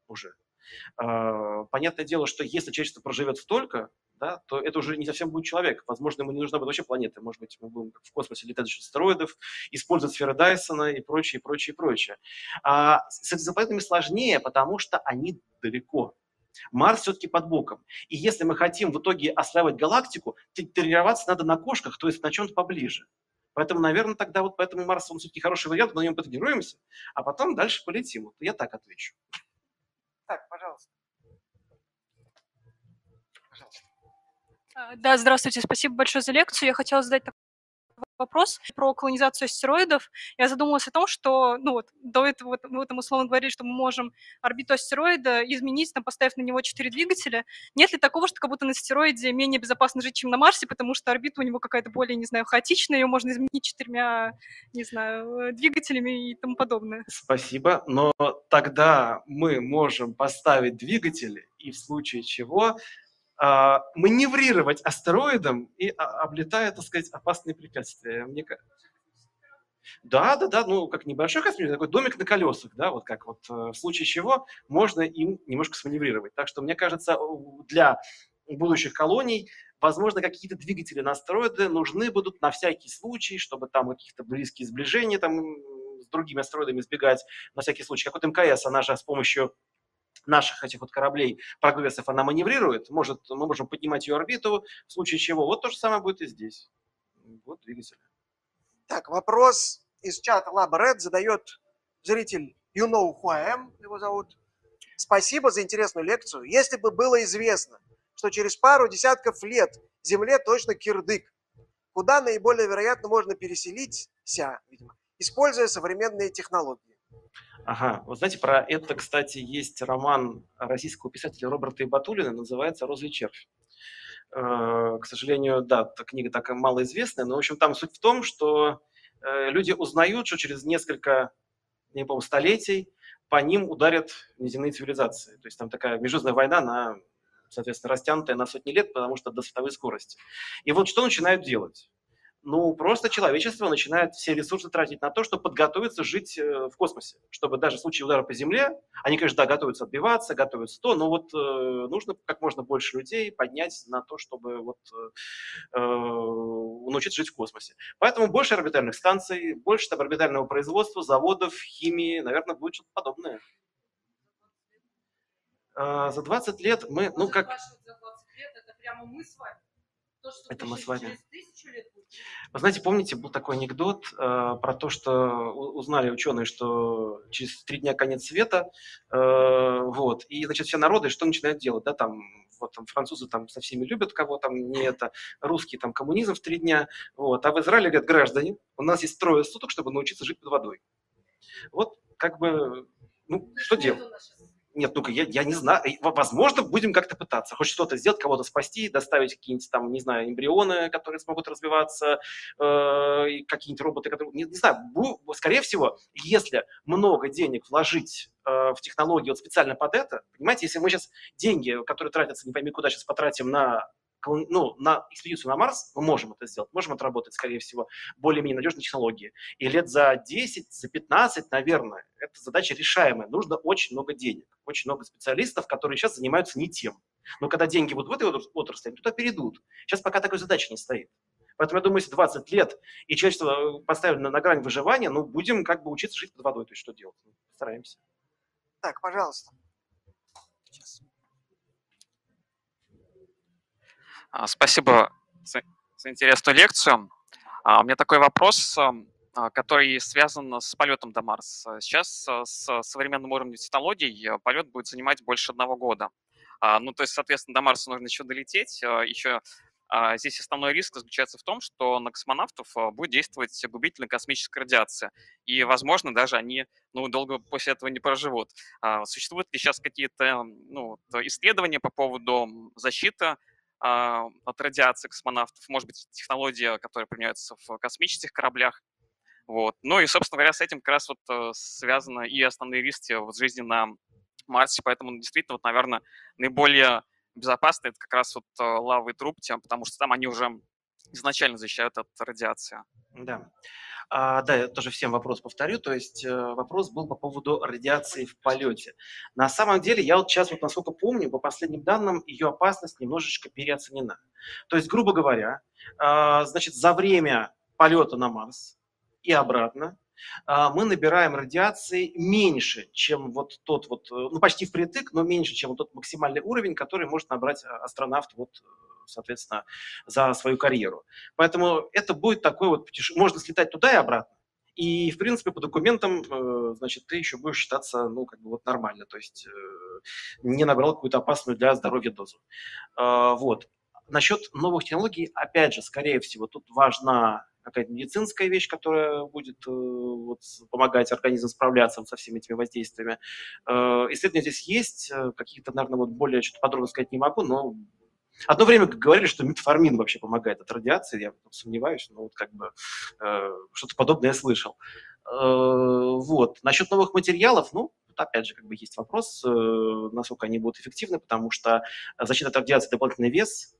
уже. Э, понятное дело, что если человечество проживет столько, да, то это уже не совсем будет человек. Возможно, ему не нужна будет вообще планета. Может быть, мы будем в космосе летать за астероидов, использовать сферы Дайсона и прочее, прочее, прочее. А с экзопланетами сложнее, потому что они далеко. Марс все-таки под боком. И если мы хотим в итоге осваивать галактику, тренироваться надо на кошках, то есть на чем-то поближе. Поэтому, наверное, тогда вот поэтому Марс, он все-таки хороший вариант, на нем потренируемся, а потом дальше полетим. Вот я так отвечу. Так, пожалуйста. А, да, здравствуйте, спасибо большое за лекцию. Я хотела задать вопрос про колонизацию астероидов. Я задумалась о том, что, ну вот, до этого вот, мы там условно говорили, что мы можем орбиту астероида изменить, там, поставив на него четыре двигателя. Нет ли такого, что как будто на астероиде менее безопасно жить, чем на Марсе, потому что орбита у него какая-то более, не знаю, хаотичная, ее можно изменить четырьмя, не знаю, двигателями и тому подобное? Спасибо, но тогда мы можем поставить двигатели, и в случае чего маневрировать астероидом и а, облетая, так сказать, опасные препятствия. Мне да, да, да, ну, как небольшой космический, такой домик на колесах, да, вот как вот э, в случае чего можно им немножко сманеврировать. Так что, мне кажется, для будущих колоний, возможно, какие-то двигатели на астероиды нужны будут на всякий случай, чтобы там каких-то близкие сближения там с другими астероидами избегать, на всякий случай. Как вот МКС, она же с помощью наших этих вот кораблей прогрессов она маневрирует, может, мы можем поднимать ее орбиту, в случае чего. Вот то же самое будет и здесь. Вот двигатель. Так, вопрос из чата Lab Red задает зритель You Know Who I Am, его зовут. Спасибо за интересную лекцию. Если бы было известно, что через пару десятков лет Земле точно кирдык, куда наиболее вероятно можно переселиться, видимо, используя современные технологии? Ага, вот знаете, про это, кстати, есть роман российского писателя Роберта Ибатулина, называется «Розовый червь». Э, к сожалению, да, эта книга такая малоизвестная, но, в общем, там суть в том, что э, люди узнают, что через несколько, не помню, столетий по ним ударят неземные цивилизации. То есть там такая межзвездная война на, соответственно, растянутая на сотни лет, потому что до световой скорости. И вот что начинают делать? Ну, просто человечество начинает все ресурсы тратить на то, чтобы подготовиться жить э, в космосе, чтобы даже в случае удара по Земле, они, конечно, да, готовятся отбиваться, готовятся то, но вот э, нужно как можно больше людей поднять на то, чтобы вот э, э научиться жить в космосе. Поэтому больше орбитальных станций, больше там орбитального производства, заводов, химии, наверное, будет что-то подобное. Э, за 20 лет мы, ну как... За 20 лет это прямо мы с вами. Это мы с вами. Вы знаете, помните, был такой анекдот э, про то, что узнали ученые, что через три дня конец света, э, вот, и, значит, все народы что начинают делать, да, там, вот, там, французы там со всеми любят, кого там не это, русские там коммунизм в три дня, вот, а в Израиле говорят, граждане, у нас есть трое суток, чтобы научиться жить под водой. Вот, как бы, ну, что делать? Нет, ну-ка, я, я не знаю. Возможно, будем как-то пытаться. Хоть что-то сделать, кого-то спасти, доставить какие-нибудь там, не знаю, эмбрионы, которые смогут развиваться, э, какие-нибудь роботы, которые... Не, не знаю, скорее всего, если много денег вложить э, в технологии вот специально под это, понимаете, если мы сейчас деньги, которые тратятся, не пойми куда, сейчас потратим на ну, на экспедицию на Марс мы можем это сделать, можем отработать, скорее всего, более-менее надежные технологии. И лет за 10, за 15, наверное, эта задача решаемая. Нужно очень много денег, очень много специалистов, которые сейчас занимаются не тем. Но когда деньги вот в этой отрасли, туда перейдут. Сейчас пока такой задачи не стоит. Поэтому я думаю, если 20 лет и человечество поставили на, грань выживания, ну, будем как бы учиться жить под водой. То есть что делать? Стараемся. Так, пожалуйста. Сейчас. А, спасибо за, интересную лекцию. А, у меня такой вопрос, а, который связан с полетом до Марса. Сейчас с современным уровнем технологий полет будет занимать больше одного года. Ну, то есть, соответственно, до Марса нужно еще долететь. Еще здесь основной риск заключается в том, что на космонавтов будет действовать губительная космическая радиация. И, возможно, даже они ну, долго после этого не проживут. Существуют ли сейчас какие-то ну, исследования по поводу защиты а, от радиации космонавтов, может быть, технология, которая применяется в космических кораблях. Вот. Ну и, собственно говоря, с этим как раз вот э, связаны и основные риски вот жизни на Марсе, поэтому действительно, вот, наверное, наиболее безопасно это как раз вот э, лавовые трубки, потому что там они уже изначально защищают от радиации. Да. А, да, я тоже всем вопрос повторю. То есть э, вопрос был по поводу радиации в полете. На самом деле, я вот сейчас, вот насколько помню, по последним данным, ее опасность немножечко переоценена. То есть, грубо говоря, э, значит, за время полета на Марс и обратно а, мы набираем радиации меньше, чем вот тот вот, э, ну почти впритык, но меньше, чем вот тот максимальный уровень, который может набрать а, астронавт вот соответственно, за свою карьеру. Поэтому это будет такой вот путешествие. Можно слетать туда и обратно. И, в принципе, по документам, э, значит, ты еще будешь считаться, ну, как бы вот нормально, то есть э, не набрал какую-то опасную для здоровья дозу. Э, вот. Насчет новых технологий, опять же, скорее всего, тут важна какая-то медицинская вещь, которая будет вот, помогать организму справляться со всеми этими воздействиями. Исследования здесь есть, какие-то, наверное, вот более что-то подробно сказать не могу, но Одно время говорили, что метформин вообще помогает от радиации, я сомневаюсь, но вот как бы э, что-то подобное я слышал. Э, вот. Насчет новых материалов, ну, опять же, как бы есть вопрос, э, насколько они будут эффективны, потому что защита от радиации дополнительный вес э,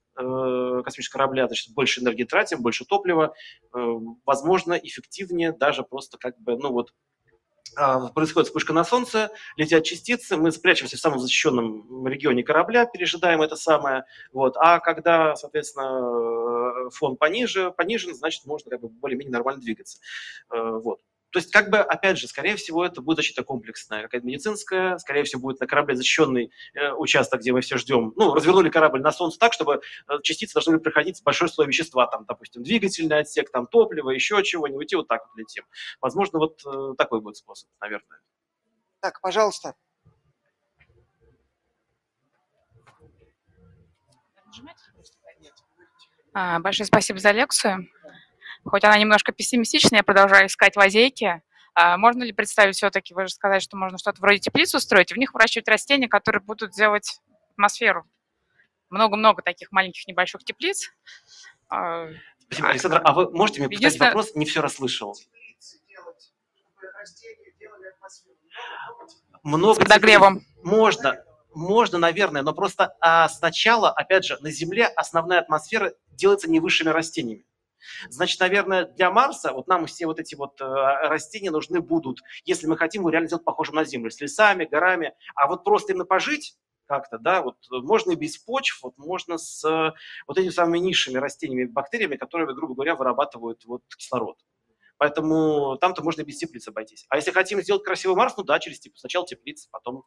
космического корабля, значит, больше энергии тратим, больше топлива, э, возможно, эффективнее даже просто как бы, ну вот, а, происходит вспышка на Солнце, летят частицы, мы спрячемся в самом защищенном регионе корабля, пережидаем это самое, вот, а когда, соответственно, э, фон пониже, понижен, значит, можно как бы более-менее нормально двигаться, э, вот. То есть, как бы, опять же, скорее всего, это будет защита комплексная, какая-то медицинская, скорее всего, будет на корабле защищенный э, участок, где мы все ждем. Ну, развернули корабль на Солнце так, чтобы э, частицы должны были проходить большой слой вещества, там, допустим, двигательный отсек, там, топливо, еще чего-нибудь, и вот так вот летим. Возможно, вот э, такой будет способ, наверное. Так, пожалуйста. А, большое спасибо за лекцию. Хоть она немножко пессимистичная, я продолжаю искать лазейки. А можно ли представить все-таки, вы же сказали, что можно что-то вроде теплиц устроить, и в них выращивать растения, которые будут делать атмосферу? Много-много таких маленьких небольших теплиц. А, Спасибо, Александр. А вы можете мне повторить вопрос? Не все расслышал. Много С подогревом. Можно, можно, наверное, но просто а, сначала, опять же, на Земле основная атмосфера делается не высшими растениями. Значит, наверное, для Марса вот нам все вот эти вот э, растения нужны будут, если мы хотим его реально сделать похожим на Землю, с лесами, горами. А вот просто именно пожить как-то, да, вот можно и без почв, вот можно с э, вот этими самыми низшими растениями, бактериями, которые, грубо говоря, вырабатывают вот кислород. Поэтому там-то можно без теплиц обойтись. А если хотим сделать красивый Марс, ну да, через теплицу. Сначала теплица, потом,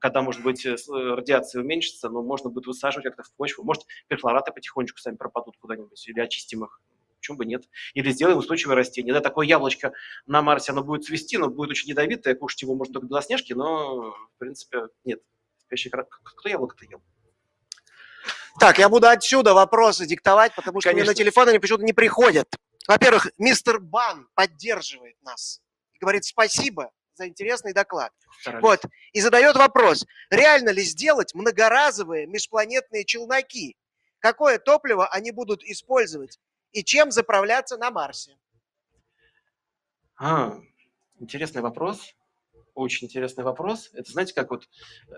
когда, может быть, э, радиация уменьшится, ну, можно будет высаживать как-то в почву. Может, перхлораты потихонечку сами пропадут куда-нибудь или очистим их почему бы нет? Или сделаем устойчивое растение. Да, такое яблочко на Марсе, оно будет цвести, но будет очень ядовитое, кушать его можно только белоснежки, но, в принципе, нет. Спящий Кто яблоко-то ел? Так, я буду отсюда вопросы диктовать, потому что Конечно. мне на телефон они почему-то не приходят. Во-первых, мистер Бан поддерживает нас и говорит спасибо за интересный доклад. Старались. Вот. И задает вопрос, реально ли сделать многоразовые межпланетные челноки? Какое топливо они будут использовать? И чем заправляться на Марсе? А, интересный вопрос. Очень интересный вопрос. Это знаете, как вот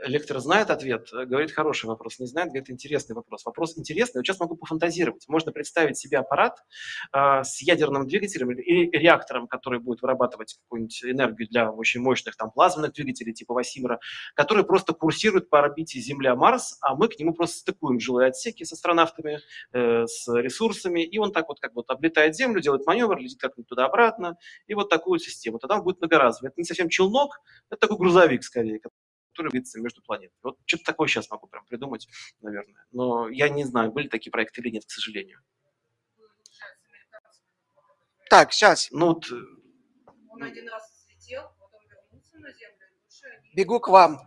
лектор знает ответ, э, говорит хороший вопрос, не знает, говорит интересный вопрос. Вопрос интересный. Вот сейчас могу пофантазировать. Можно представить себе аппарат э, с ядерным двигателем или реактором, который будет вырабатывать какую-нибудь энергию для очень мощных там плазменных двигателей типа Васимера, который просто курсирует по орбите Земля-Марс, а мы к нему просто стыкуем жилые отсеки с астронавтами, э, с ресурсами, и он так вот как вот облетает Землю, делает маневр, летит как-нибудь туда-обратно, и вот такую систему. Тогда он будет многоразовый. Это не совсем челнок, это такой грузовик скорее, который двигается между планетами. Вот что-то такое сейчас могу прям придумать, наверное. Но я не знаю, были такие проекты или нет, к сожалению. Так, сейчас. Ну вот... Э, Он один раз взлетел, потом вернулся на Землю. Бегу к вам.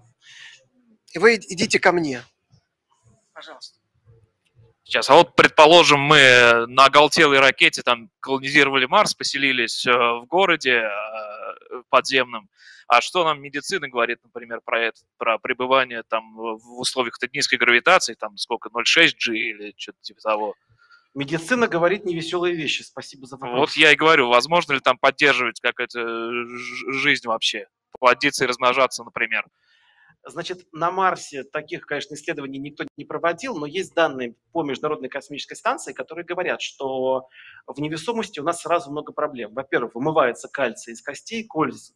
И вы идите ко мне. Пожалуйста. Сейчас, а вот, предположим, мы на оголтелой ракете там колонизировали Марс, поселились э, в городе э, подземном. А что нам медицина говорит, например, про это, про пребывание там в условиях низкой гравитации, там сколько, 0,6G или что-то типа того? Медицина говорит невеселые вещи. Спасибо за вопрос. Вот я и говорю, возможно ли там поддерживать какая-то жизнь вообще, плодиться и размножаться, например. Значит, на Марсе таких, конечно, исследований никто не проводил, но есть данные по Международной космической станции, которые говорят, что в невесомости у нас сразу много проблем. Во-первых, вымывается кальций из костей,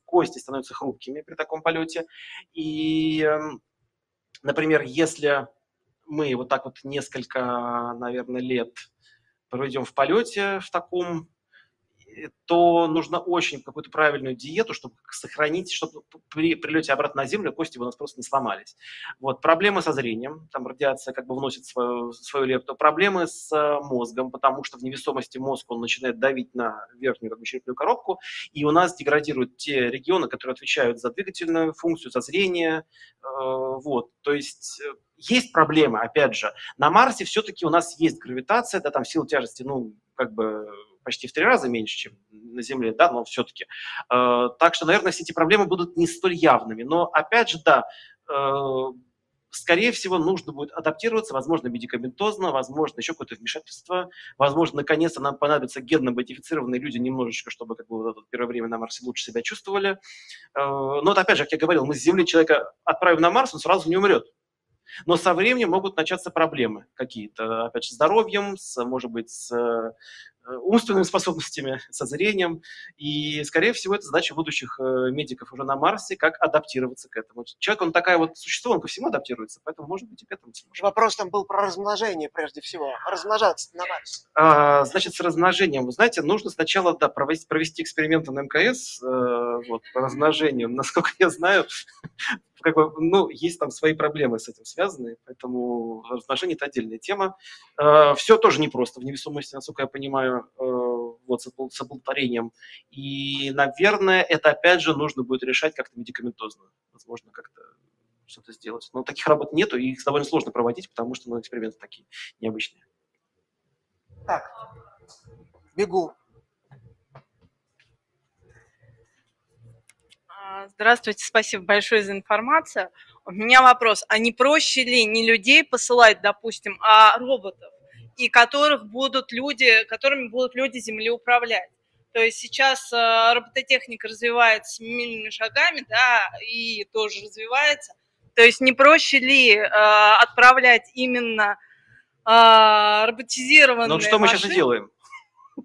кости становятся хрупкими при таком полете. И, эм, например, если мы вот так вот несколько, наверное, лет проведем в полете в таком то нужно очень какую-то правильную диету, чтобы сохранить, чтобы при прилете обратно на Землю кости у нас просто не сломались. Вот. Проблемы со зрением, там радиация как бы вносит свою, свою лепту. Проблемы с э, мозгом, потому что в невесомости мозг, он начинает давить на верхнюю как бы, черепную коробку, и у нас деградируют те регионы, которые отвечают за двигательную функцию, за зрение. Э, вот. То есть э, есть проблемы, опять же. На Марсе все-таки у нас есть гравитация, да, там сила тяжести, ну, как бы почти в три раза меньше, чем на Земле, да, но все-таки. Э, так что, наверное, все эти проблемы будут не столь явными. Но, опять же, да, э, скорее всего, нужно будет адаптироваться, возможно, медикаментозно, возможно, еще какое-то вмешательство, возможно, наконец-то нам понадобятся генно-модифицированные люди немножечко, чтобы как бы вот это первое время на Марсе лучше себя чувствовали. Э, но вот опять же, как я говорил, мы с Земли человека отправим на Марс, он сразу не умрет. Но со временем могут начаться проблемы какие-то, опять же, с здоровьем, с, может быть, с умственными способностями, со зрением. И, скорее всего, это задача будущих э, медиков уже на Марсе, как адаптироваться к этому. Человек, он такая вот существо, он ко всему адаптируется, поэтому, может быть, и к этому сможет. Вопрос там был про размножение прежде всего. Размножаться на Марсе. А, значит, с размножением. Вы знаете, нужно сначала да, провести, провести эксперименты на МКС э, вот, по размножению. Насколько я знаю, как бы, ну, есть там свои проблемы с этим связаны, поэтому размножение – это отдельная тема. Э, Все тоже непросто в невесомости, насколько я понимаю, э, вот с оплодотворением. И, наверное, это опять же нужно будет решать как-то медикаментозно. Возможно, как-то что-то сделать. Но таких работ нету, и их довольно сложно проводить, потому что ну, эксперименты такие необычные. Так, бегу. А, здравствуйте, спасибо большое за информацию. У меня вопрос, а не проще ли не людей посылать, допустим, а роботов, и которых будут люди, которыми будут люди Земли управлять? То есть сейчас э, робототехника развивается семимильными шагами, да, и тоже развивается. То есть не проще ли э, отправлять именно э, роботизированные Ну, что мы машины? сейчас и делаем.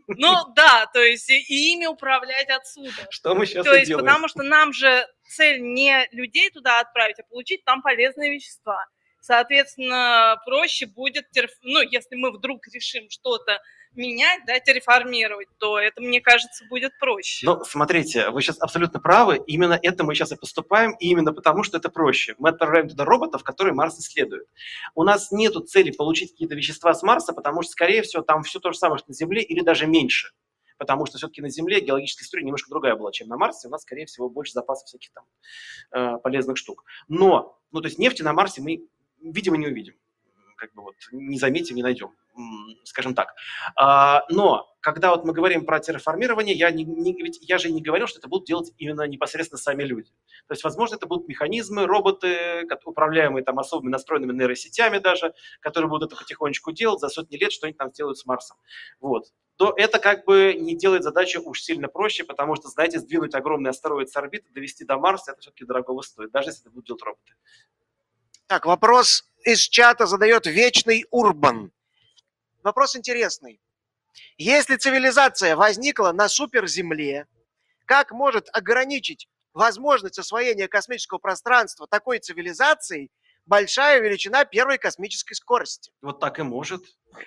Ну да, то есть и ими управлять отсюда. Что мы сейчас То и есть делаем. потому что нам же цель не людей туда отправить, а получить там полезные вещества. Соответственно, проще будет, ну, если мы вдруг решим что-то менять, да, терреформировать, то это, мне кажется, будет проще. Ну, смотрите, вы сейчас абсолютно правы. Именно это мы сейчас и поступаем, и именно потому, что это проще. Мы отправляем туда роботов, которые Марс исследует. У нас нет цели получить какие-то вещества с Марса, потому что, скорее всего, там все то же самое, что на Земле, или даже меньше. Потому что все-таки на Земле геологическая история немножко другая была, чем на Марсе. У нас, скорее всего, больше запасов всяких там э, полезных штук. Но, ну, то есть нефти на Марсе мы, видимо, не увидим как бы вот не заметим, не найдем, скажем так. А, но когда вот мы говорим про терраформирование, я, не, не, ведь я же не говорил, что это будут делать именно непосредственно сами люди. То есть, возможно, это будут механизмы, роботы, управляемые там особыми настроенными нейросетями даже, которые будут это потихонечку делать за сотни лет, что они там сделают с Марсом. Вот то это как бы не делает задачу уж сильно проще, потому что, знаете, сдвинуть огромный астероид с орбиты, довести до Марса, это все-таки дорого стоит, даже если это будут делать роботы. Так, вопрос из чата задает Вечный Урбан. Вопрос интересный. Если цивилизация возникла на суперземле, как может ограничить возможность освоения космического пространства такой цивилизацией большая величина первой космической скорости? Вот так и может.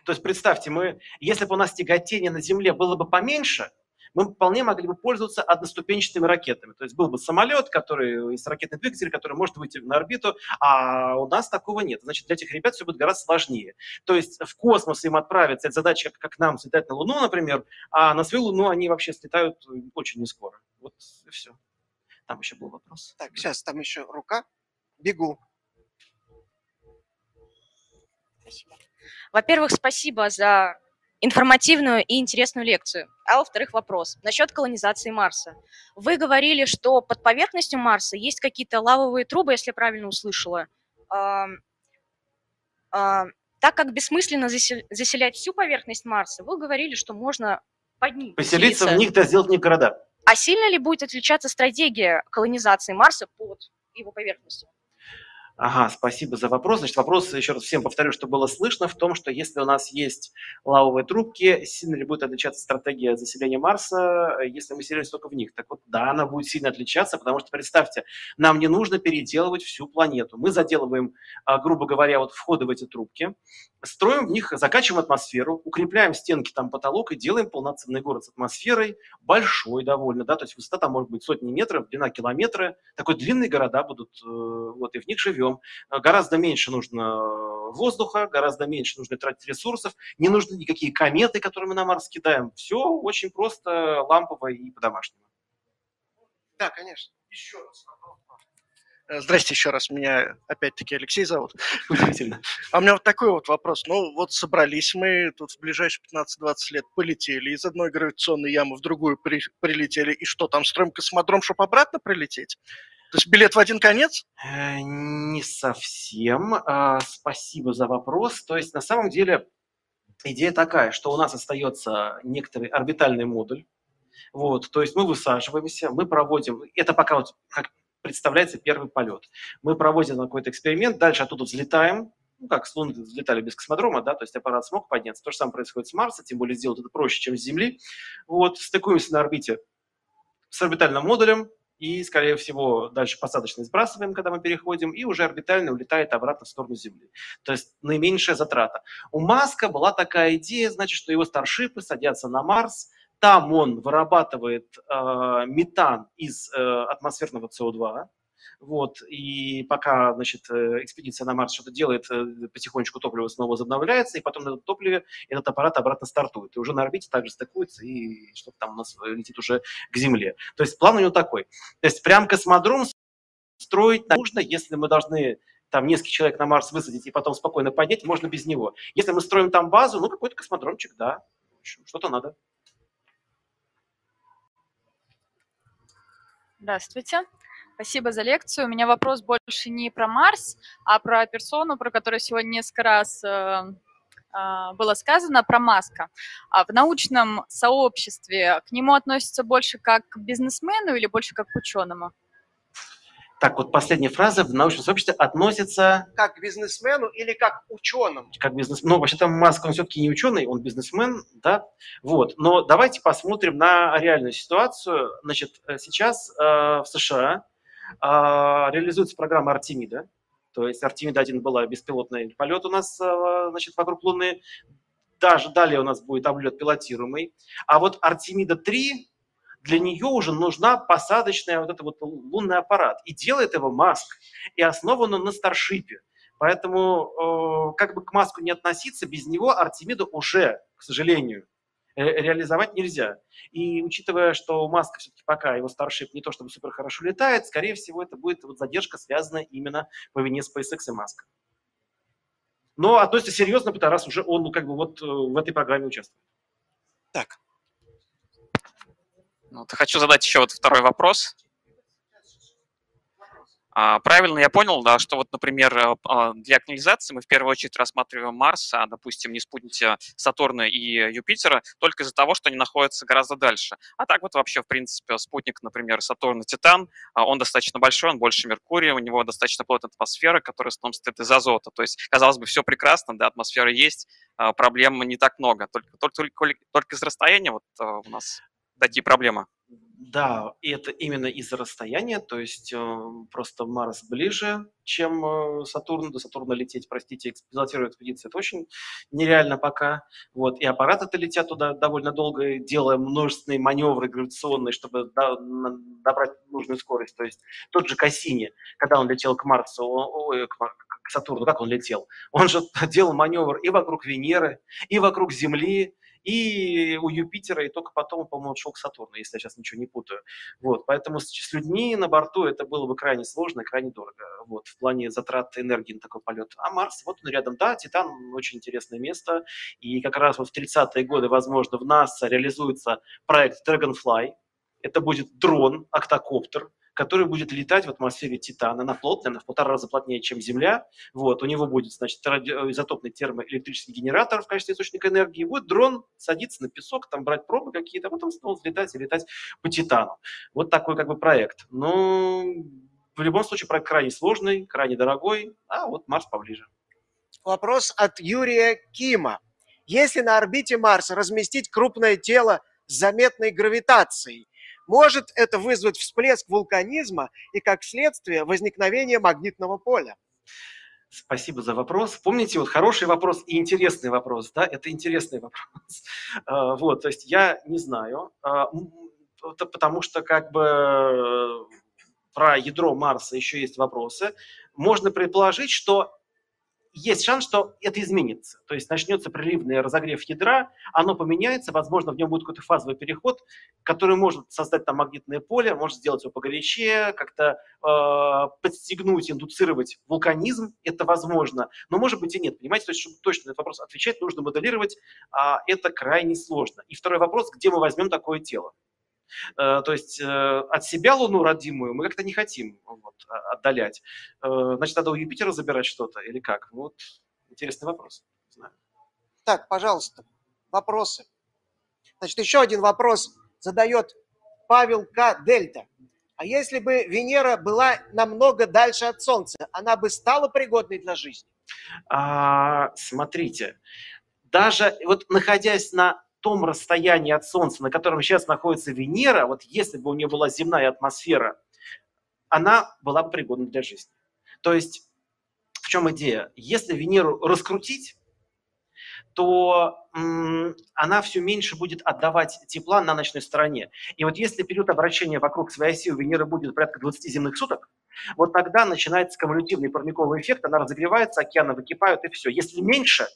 То есть представьте, мы, если бы у нас тяготение на Земле было бы поменьше, мы вполне могли бы пользоваться одноступенчатыми ракетами. То есть был бы самолет, который из ракетный двигатель, который может выйти на орбиту, а у нас такого нет. Значит, для этих ребят все будет гораздо сложнее. То есть в космос им отправиться, это задача, как, как нам слетать на Луну, например, а на свою Луну они вообще слетают очень не скоро. Вот и все. Там еще был вопрос. Так, сейчас там еще рука. Бегу. Спасибо. Во-первых, спасибо за информативную и интересную лекцию. А во-вторых, вопрос насчет колонизации Марса. Вы говорили, что под поверхностью Марса есть какие-то лавовые трубы, если я правильно услышала. А, а, так как бессмысленно заселять всю поверхность Марса, вы говорили, что можно под ним поселиться. в них, да, сделать не города. А сильно ли будет отличаться стратегия колонизации Марса под его поверхностью? Ага, спасибо за вопрос. Значит, вопрос, еще раз всем повторю, что было слышно, в том, что если у нас есть лавовые трубки, сильно ли будет отличаться стратегия заселения Марса, если мы селимся только в них? Так вот, да, она будет сильно отличаться, потому что, представьте, нам не нужно переделывать всю планету. Мы заделываем, а, грубо говоря, вот входы в эти трубки, строим в них, закачиваем атмосферу, укрепляем стенки, там потолок и делаем полноценный город с атмосферой, большой довольно, да, то есть высота там может быть сотни метров, длина километры, такой длинные города будут, э, вот, и в них живем. Гораздо меньше нужно воздуха, гораздо меньше нужно тратить ресурсов, не нужны никакие кометы, которые мы на Марс кидаем. Все очень просто, лампово и по-домашнему. Да, конечно. Еще раз Э, здрасте еще раз, меня опять-таки Алексей зовут. Удивительно. А у меня вот такой вот вопрос. Ну, вот собрались мы, тут в ближайшие 15-20 лет полетели из одной гравитационной ямы в другую при, прилетели. И что, там строим космодром, чтобы обратно прилететь? То есть билет в один конец? Э, не совсем. А, спасибо за вопрос. То есть на самом деле идея такая, что у нас остается некоторый орбитальный модуль, вот, то есть мы высаживаемся, мы проводим, это пока вот как представляется первый полет. Мы проводим какой-то эксперимент, дальше оттуда взлетаем, ну, как с Луны взлетали без космодрома, да, то есть аппарат смог подняться. То же самое происходит с Марса, тем более сделать это проще, чем с Земли. Вот, стыкуемся на орбите с орбитальным модулем, и, скорее всего, дальше посадочный сбрасываем, когда мы переходим, и уже орбитально улетает обратно в сторону Земли. То есть наименьшая затрата. У Маска была такая идея, значит, что его старшипы садятся на Марс, там он вырабатывает э, метан из э, атмосферного СО2, вот, и пока, значит, э, экспедиция на Марс что-то делает, э, потихонечку топливо снова возобновляется, и потом на этом топливе этот аппарат обратно стартует. И уже на орбите также стыкуется, и что-то там у нас летит уже к Земле. То есть план у него такой. То есть прям космодром строить нужно, если мы должны там несколько человек на Марс высадить и потом спокойно поднять, можно без него. Если мы строим там базу, ну, какой-то космодромчик, да, что-то надо. Здравствуйте. Спасибо за лекцию. У меня вопрос больше не про Марс, а про персону, про которую сегодня несколько раз э, э, было сказано, про Маска. А в научном сообществе к нему относятся больше как к бизнесмену или больше как к ученому? Так, вот последняя фраза в научном сообществе относится... Как к бизнесмену или как к ученому? Как бизнесмен. Ну, вообще-то Маск, он все-таки не ученый, он бизнесмен, да. Вот. Но давайте посмотрим на реальную ситуацию. Значит, э, сейчас э, в США реализуется программа Артемида. То есть Артемида-1 была беспилотный полет у нас э, значит, вокруг Луны. Даже далее у нас будет облет пилотируемый. А вот Артемида-3 для нее уже нужна посадочная вот это вот лунный аппарат. И делает его Маск. И основан он на Старшипе. Поэтому, э, как бы к Маску не относиться, без него Артемиду уже, к сожалению, реализовать нельзя. И учитывая, что Маска все-таки пока его Starship не то чтобы супер хорошо летает, скорее всего, это будет вот задержка, связанная именно по вине SpaceX и Маска. Но относится серьезно, потому раз уже он ну, как бы вот э, в этой программе участвует. Так. Вот, хочу задать еще вот второй вопрос. А, правильно я понял, да, что вот, например, э, а, для актуализации мы в первую очередь рассматриваем Марс, а, допустим, не спутники Сатурна и Юпитера, только из-за того, что они находятся гораздо дальше. А так вот вообще, в принципе, спутник, например, Сатурн и Титан, он достаточно большой, он больше Меркурия, у него достаточно плотная атмосфера, которая том состоит из азота. То есть, казалось бы, все прекрасно, да, атмосфера есть, проблем не так много. Только, только, только, только из расстояния вот у нас такие проблемы. Да, и это именно из-за расстояния, то есть э, просто Марс ближе, чем э, Сатурн. До Сатурна лететь, простите, пилотируя экспедиции, это очень нереально пока. Вот, и аппараты-то летят туда довольно долго, делая множественные маневры гравитационные, чтобы до, добрать нужную скорость. То есть тот же Кассини, когда он летел к Марсу, ой, к, к Сатурну, как он летел? Он же делал маневр и вокруг Венеры, и вокруг Земли, и у Юпитера, и только потом, по-моему, шел к Сатурну, если я сейчас ничего не путаю. Вот, поэтому с, с людьми на борту это было бы крайне сложно и крайне дорого, вот, в плане затрат энергии на такой полет. А Марс, вот он рядом, да, Титан очень интересное место, и как раз вот в 30-е годы, возможно, в НАСА реализуется проект Dragonfly, это будет дрон, октокоптер, который будет летать в атмосфере Титана. Она плотная, она в полтора раза плотнее, чем Земля. Вот, у него будет, значит, изотопный термоэлектрический генератор в качестве источника энергии. Будет дрон садиться на песок, там брать пробы какие-то, а потом снова летать и летать по Титану. Вот такой как бы проект. Но в любом случае проект крайне сложный, крайне дорогой, а вот Марс поближе. Вопрос от Юрия Кима. Если на орбите Марса разместить крупное тело с заметной гравитацией, может это вызвать всплеск вулканизма и, как следствие, возникновение магнитного поля? Спасибо за вопрос. Помните, вот хороший вопрос и интересный вопрос, да, это интересный вопрос. А, вот, то есть я не знаю, а, потому что как бы про ядро Марса еще есть вопросы. Можно предположить, что есть шанс, что это изменится. То есть начнется приливный разогрев ядра, оно поменяется, возможно, в нем будет какой-то фазовый переход, который может создать там магнитное поле, может сделать его погорячее, как-то э, подстегнуть, индуцировать вулканизм, это возможно, но может быть и нет, понимаете, то есть, чтобы точно на этот вопрос отвечать, нужно моделировать, а это крайне сложно. И второй вопрос, где мы возьмем такое тело? Э, то есть э, от себя Луну родимую мы как-то не хотим вот, а, отдалять. Э, значит, надо у Юпитера забирать что-то или как? Вот интересный вопрос. Знаю. Так, пожалуйста, вопросы. Значит, еще один вопрос задает Павел К. Дельта. А если бы Венера была намного дальше от Солнца, она бы стала пригодной для жизни? А, смотрите, даже вот находясь на том расстоянии от Солнца, на котором сейчас находится Венера, вот если бы у нее была земная атмосфера, она была бы пригодна для жизни. То есть в чем идея? Если Венеру раскрутить, то она все меньше будет отдавать тепла на ночной стороне. И вот если период обращения вокруг своей оси у Венеры будет порядка 20 земных суток, вот тогда начинается кумулятивный парниковый эффект, она разогревается, океаны выкипают и все. Если меньше,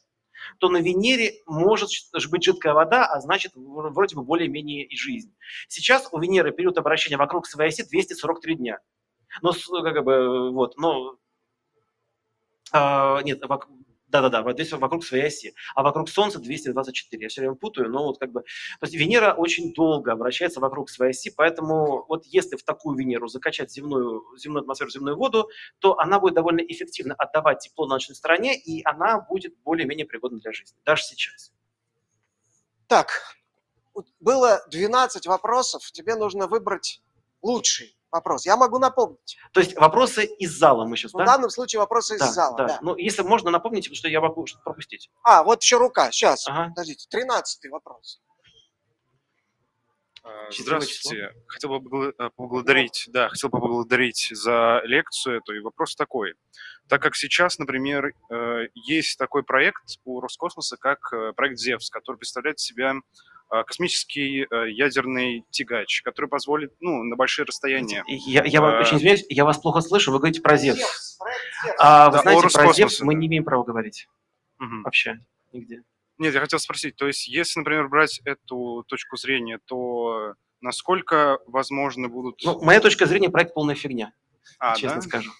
то на Венере может быть жидкая вода, а значит вроде бы более-менее и жизнь. Сейчас у Венеры период обращения вокруг своей оси 243 дня. Но как бы вот, но а, нет, да-да-да, здесь вокруг своей оси. А вокруг Солнца 224. Я все время путаю, но вот как бы... То есть Венера очень долго обращается вокруг своей оси, поэтому вот если в такую Венеру закачать земную, земную атмосферу, земную воду, то она будет довольно эффективно отдавать тепло на ночной стороне, и она будет более-менее пригодна для жизни, даже сейчас. Так, было 12 вопросов, тебе нужно выбрать лучший вопрос. Я могу напомнить. То есть вопросы из зала мы сейчас, В да? данном случае вопросы да, из зала, да. да. Ну, если можно, напомните, потому что я могу что-то пропустить. А, вот еще рука, сейчас, Ага. подождите, тринадцатый вопрос. А, Здравствуйте. Хотел бы э, поблагодарить, да, хотел бы поблагодарить за лекцию эту. И вопрос такой. Так как сейчас, например, э, есть такой проект у Роскосмоса, как э, проект «Зевс», который представляет себя космический э, ядерный тягач, который позволит, ну, на большие расстояния. Я, я э, очень извиняюсь, я вас плохо слышу, вы говорите про Зевс. Зевс, Зевс. А, вы Да, знаете, про Зевс мы да. не имеем права говорить Мгм. вообще нигде. Нет, я хотел спросить, то есть если, например, брать эту точку зрения, то насколько возможно будут... Ну, моя точка зрения, проект полная фигня. А, честно да? скажу.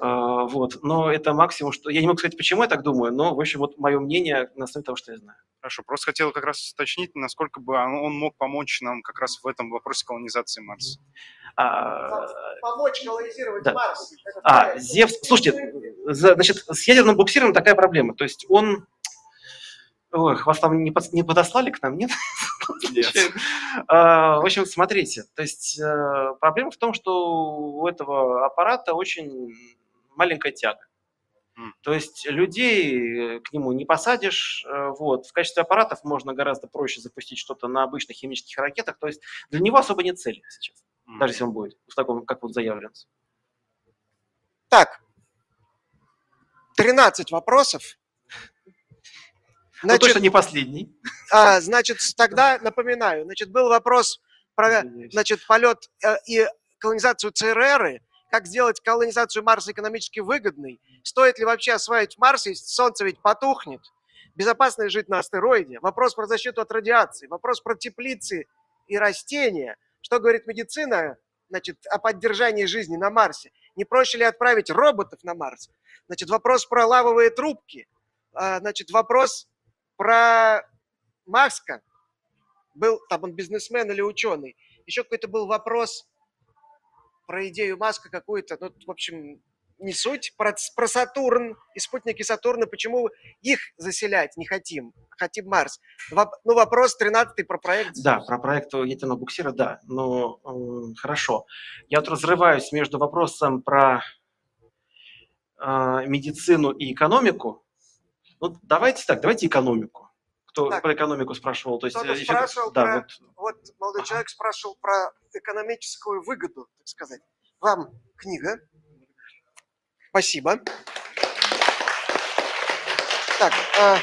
А, Вот, но это максимум, что... Я не могу сказать, почему я так думаю, но, в общем, вот мое мнение на основе того, что я знаю. Хорошо, просто хотел как раз уточнить, насколько бы он он мог помочь нам как раз в этом вопросе колонизации Марса. А, Помочь колонизировать Да. Марс. Это А. Зевс, слушайте, значит, с ядерным буксиром такая проблема. То есть он... Ой, вас там не, под- не подослали к нам, нет? А, В общем, смотрите, то есть э, проблема в том, что у этого аппарата очень маленькая тяга. То есть людей э, к нему не посадишь. э, Вот. В качестве аппаратов можно гораздо проще запустить что-то на обычных химических ракетах. То есть для него особо нет цели сейчас, даже если он будет в таком, как вот заявлен. Так, 13 вопросов. Ну, точно не последний. А, значит, тогда напоминаю, значит, был вопрос про, значит, полет э, и колонизацию ЦРР, как сделать колонизацию Марса экономически выгодной, стоит ли вообще осваивать Марс, если Солнце ведь потухнет, безопасно ли жить на астероиде, вопрос про защиту от радиации, вопрос про теплицы и растения, что говорит медицина, значит, о поддержании жизни на Марсе, не проще ли отправить роботов на Марс, значит, вопрос про лавовые трубки, а, значит, вопрос про Маска, был там он бизнесмен или ученый. Еще какой-то был вопрос про идею Маска какую-то, ну, в общем, не суть, про, про Сатурн и спутники Сатурна, почему их заселять не хотим, хотим Марс. Воп- ну, вопрос 13 про проект. Да, про проект ядерного буксира, да. Но м, хорошо. Я вот разрываюсь между вопросом про э, медицину и экономику. Ну, давайте так, давайте экономику. Кто Так. про экономику спрашивал? То есть, Кто-то э, еще- спрашивал да, про, вот вот молодой человек спрашивал про экономическую выгоду, так сказать. Вам книга. Спасибо. Так, а,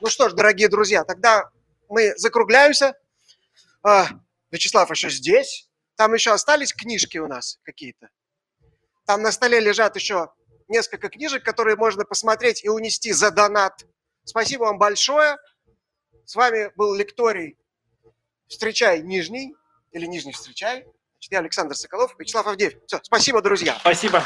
ну что ж, дорогие друзья, тогда мы закругляемся. А, Вячеслав еще здесь. Там еще остались книжки у нас какие-то. Там на столе лежат еще несколько книжек, которые можно посмотреть и унести за донат. Спасибо вам большое. С вами был лекторий «Встречай Нижний» или «Нижний встречай». Значит, я Александр Соколов, Вячеслав Авдеев. Все, спасибо, друзья. Спасибо.